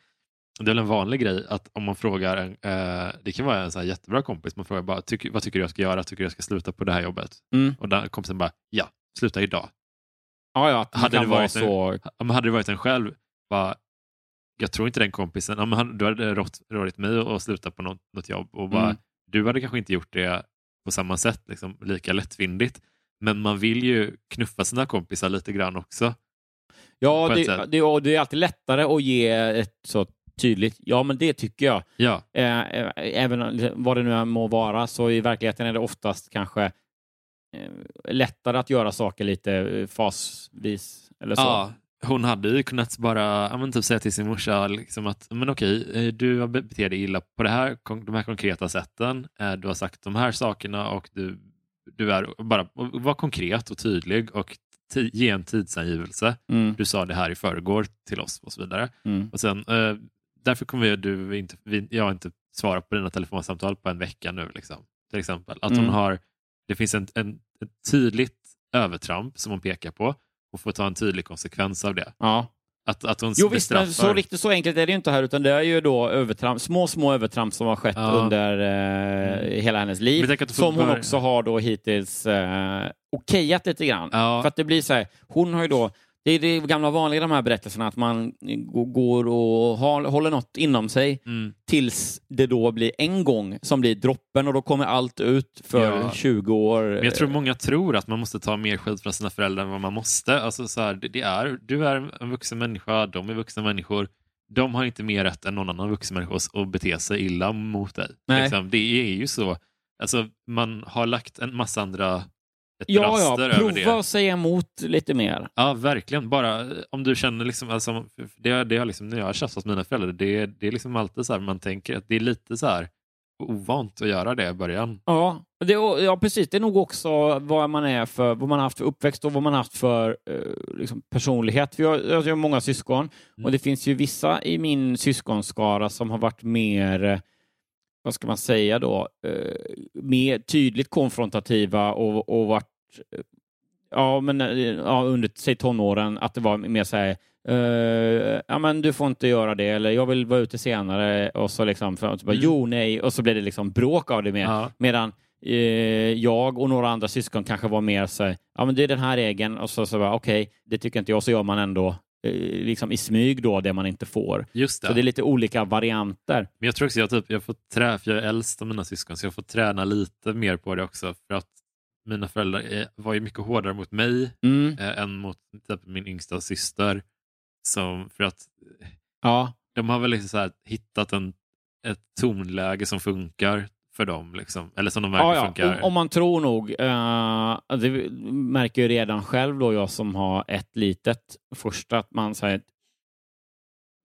det är väl en vanlig grej att om man frågar, en, eh, det kan vara en så här jättebra kompis, man frågar bara, tyck, vad tycker du jag ska göra? Tycker du jag ska sluta på det här jobbet? Mm. Och där kompisen bara, ja, sluta idag. Ja, ja, det Hade det varit så... Ja, men hade det varit en själv, bara, jag tror inte den kompisen, men han, du hade rått, mig att sluta på något, något jobb och bara, Mm. du hade kanske inte gjort det på samma sätt, liksom, lika lättvindigt. Men man vill ju knuffa sina kompisar lite grann också. Ja, det, det, det är alltid lättare att ge ett så tydligt, ja men det tycker jag. Ja, Eh, eh, även vad det nu må vara, så i verkligheten är det oftast kanske eh, lättare att göra saker lite fasvis. Eller så. ja hon hade ju kunnat bara men typ säga till sin morsa liksom att men okej, du har betett dig illa på det här, de här konkreta sätten. Du har sagt de här sakerna och du, du är bara var konkret och tydlig och ge en tidsangivelse. Mm, Du sa det här i förrgår till oss och så vidare. mm. Och sen, därför kommer du inte, jag inte svara på dina telefonsamtal på en vecka nu. Liksom, till exempel. Att hon Mm. har, det finns en, en, ett tydligt övertramp som hon pekar på och får ta en tydlig konsekvens av det. Ja. Att, att hon Jo visst, men så riktigt så enkelt är det ju inte här, utan det är ju då övertramp, små, små övertramp som har skett Ja. under eh, hela hennes liv, som hon börja- också har då hittills eh, okejat lite grann. Ja. För att det blir så här, hon har ju då, det är det gamla vanliga de här berättelserna, att man gå- går och håller något inom sig Mm. tills det då blir en gång som blir droppen och då kommer allt ut för Ja. 20 år. Men jag tror många tror att man måste ta mer skit från sina föräldrar än vad man måste. Alltså så här, det, är, du är en vuxen människa, de är vuxna människor. De har inte mer rätt än någon annan vuxen människa att- bete sig illa mot dig. Liksom, det är ju så. Alltså, man har lagt en massa andra ett Ja, raster ja, över det. prova att säga emot lite mer. Ja, verkligen. Bara eh, om du känner liksom, alltså, det, det har liksom, när jag har tjafsat med mina föräldrar, det, det är liksom alltid så här, man tänker att det är lite så här ovant att göra det i början. Ja, det, ja, precis. Det är nog också vad man är för, vad man har haft för uppväxt och vad man har haft för eh, liksom personlighet. Vi har, jag har många syskon och det finns ju vissa i min syskonskara som har varit mer, eh, vad ska man säga då, eh, mer tydligt konfrontativa och, och varit eh, Ja, men eh, ja, under säg tonåren, att det var mer så här, eh, ja men du får inte göra det, eller jag vill vara ute senare, och så liksom, för att bara, Mm. jo, nej, och så blev det liksom bråk av det mer. Ja. Medan eh, jag och några andra syskon kanske var mer så här, ja men det är den här regeln, och så, så bara, okej, det tycker inte jag, så gör man ändå liksom i smyg då det man inte får. Just det. Så det är lite olika varianter. Men jag tror också jag, typ, jag får trä, för jag är äldst av mina syskon, så jag får träna lite mer på det också. För att mina föräldrar är, var ju mycket hårdare mot mig Mm. eh, än mot typ, min yngsta syster. Som, för att Ja, de har väl liksom så här, hittat en, ett tonläge som funkar för dem. Liksom. Eller som de verkar ja, ja. funkar. Om, om man tror nog, eh, det märker jag redan själv då, jag som har ett litet första, att man säger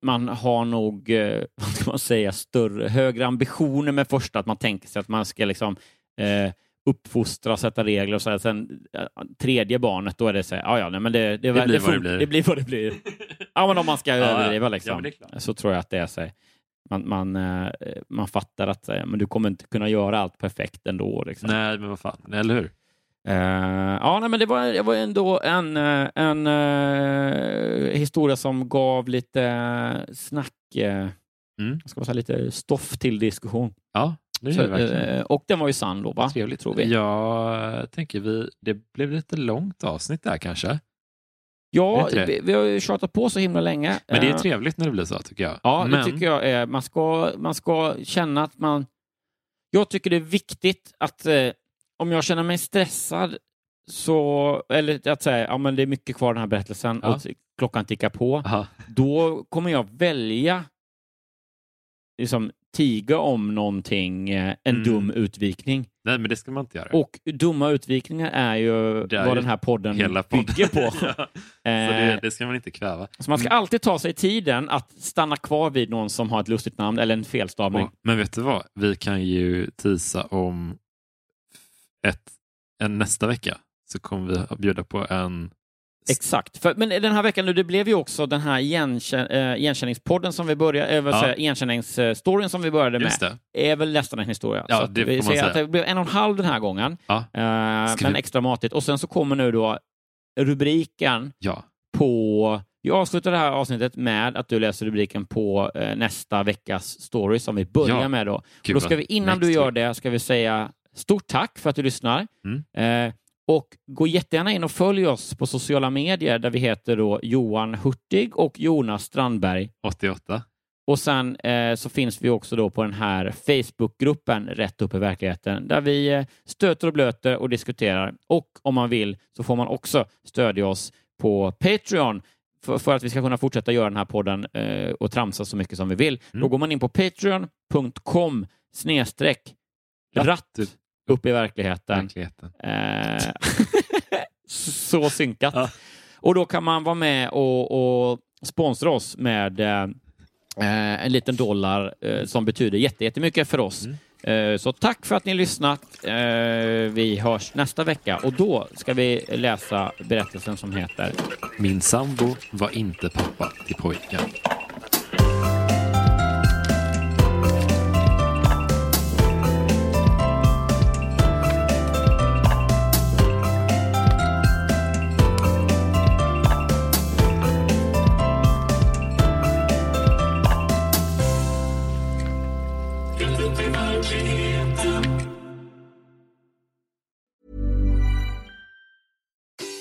man har nog, eh, *laughs* vad ska man säga, större, högre ambitioner med första, att man tänker sig att man ska liksom eh, uppfostra, sätta regler och så här. Sen eh, tredje barnet, då är det så här, ja, ja, nej, men det, det, blir vad det fun- blir. det blir vad det blir. *laughs* Ja, men om man ska Ja, ja. överdriva Ja, liksom, det klart. så tror jag att det är så. här. Man, man, eh, man fattar att eh, men du kommer inte kunna göra allt perfekt ändå. Liksom. Nej, men vad fan, eller hur? Eh, ja, nej, men det var, det var ändå en, en eh, historia som gav lite snack, uh, Mm. ska man säga, lite stoff till diskussion. Ja, det Så, det eh, och den var ju sann då, va? Trevligt. Tror vi. Jag tänker vi, det blev lite långt avsnitt där kanske. Ja, vi, vi har ju tjatat på så himla länge. Men det är Eh, trevligt när det blir så tycker jag. Ja, Men, det tycker jag är. Man ska, man ska känna att man... Jag tycker det är viktigt att eh, om jag känner mig stressad så, eller att säga, ja men det är mycket kvar den här berättelsen Ja. och klockan tickar på, Aha. då kommer jag välja liksom tiga om någonting, eh, en Mm. dum utvikning. Nej, men det ska man inte göra. Och dumma utvikningar är ju Det är vad den här podden Hela podden. bygger på. *laughs* ja, så det, Eh, det ska man inte kväva. så man ska alltid ta sig tiden att stanna kvar vid någon som har ett lustigt namn eller en felstavning. Och, men vet du vad? Vi kan ju tisa om ett, en nästa vecka så kommer vi att bjuda på en Exakt. För, men den här veckan nu, det blev ju också den här igenkän, äh, igenkänningspodden som vi började, äh, Ja. igenkänningsstoryn som vi började med, det. är väl nästan en historia. Ja, så det vi säger säga. att det blev en och en halv den här gången, Ja. Ska men vi- extra matigt. Och sen så kommer nu då rubriken Ja. på Vi avslutar det här avsnittet med att du läser rubriken på eh, nästa veckas story som vi börjar Ja. med. Då. Gud, då ska vi, innan du gör det ska vi säga stort tack för att du lyssnar. Mm. Och gå jättegärna in och följ oss på sociala medier där vi heter då Johan Hurtig och Jonas Strandberg. 88. Och sen eh, så finns vi också då på den här Facebookgruppen Rätt upp i verkligheten där vi eh, stöter och blöter och diskuterar. Och om man vill så får man också stödja oss på Patreon för, för att vi ska kunna fortsätta göra den här podden eh, och tramsa så mycket som vi vill. Då går man in på patreon.com snedstreck ratt upp i verkligheten. Verkligheten. Eh, *laughs* så synkat. Och då kan man vara med och, och sponsra oss med eh, eh, en liten dollar eh, som betyder jätte- jättemycket för oss. Eh, så tack för att ni har lyssnat. Eh, vi hörs nästa vecka och då ska vi läsa berättelsen som heter Min sambo var inte pappa till pojkar.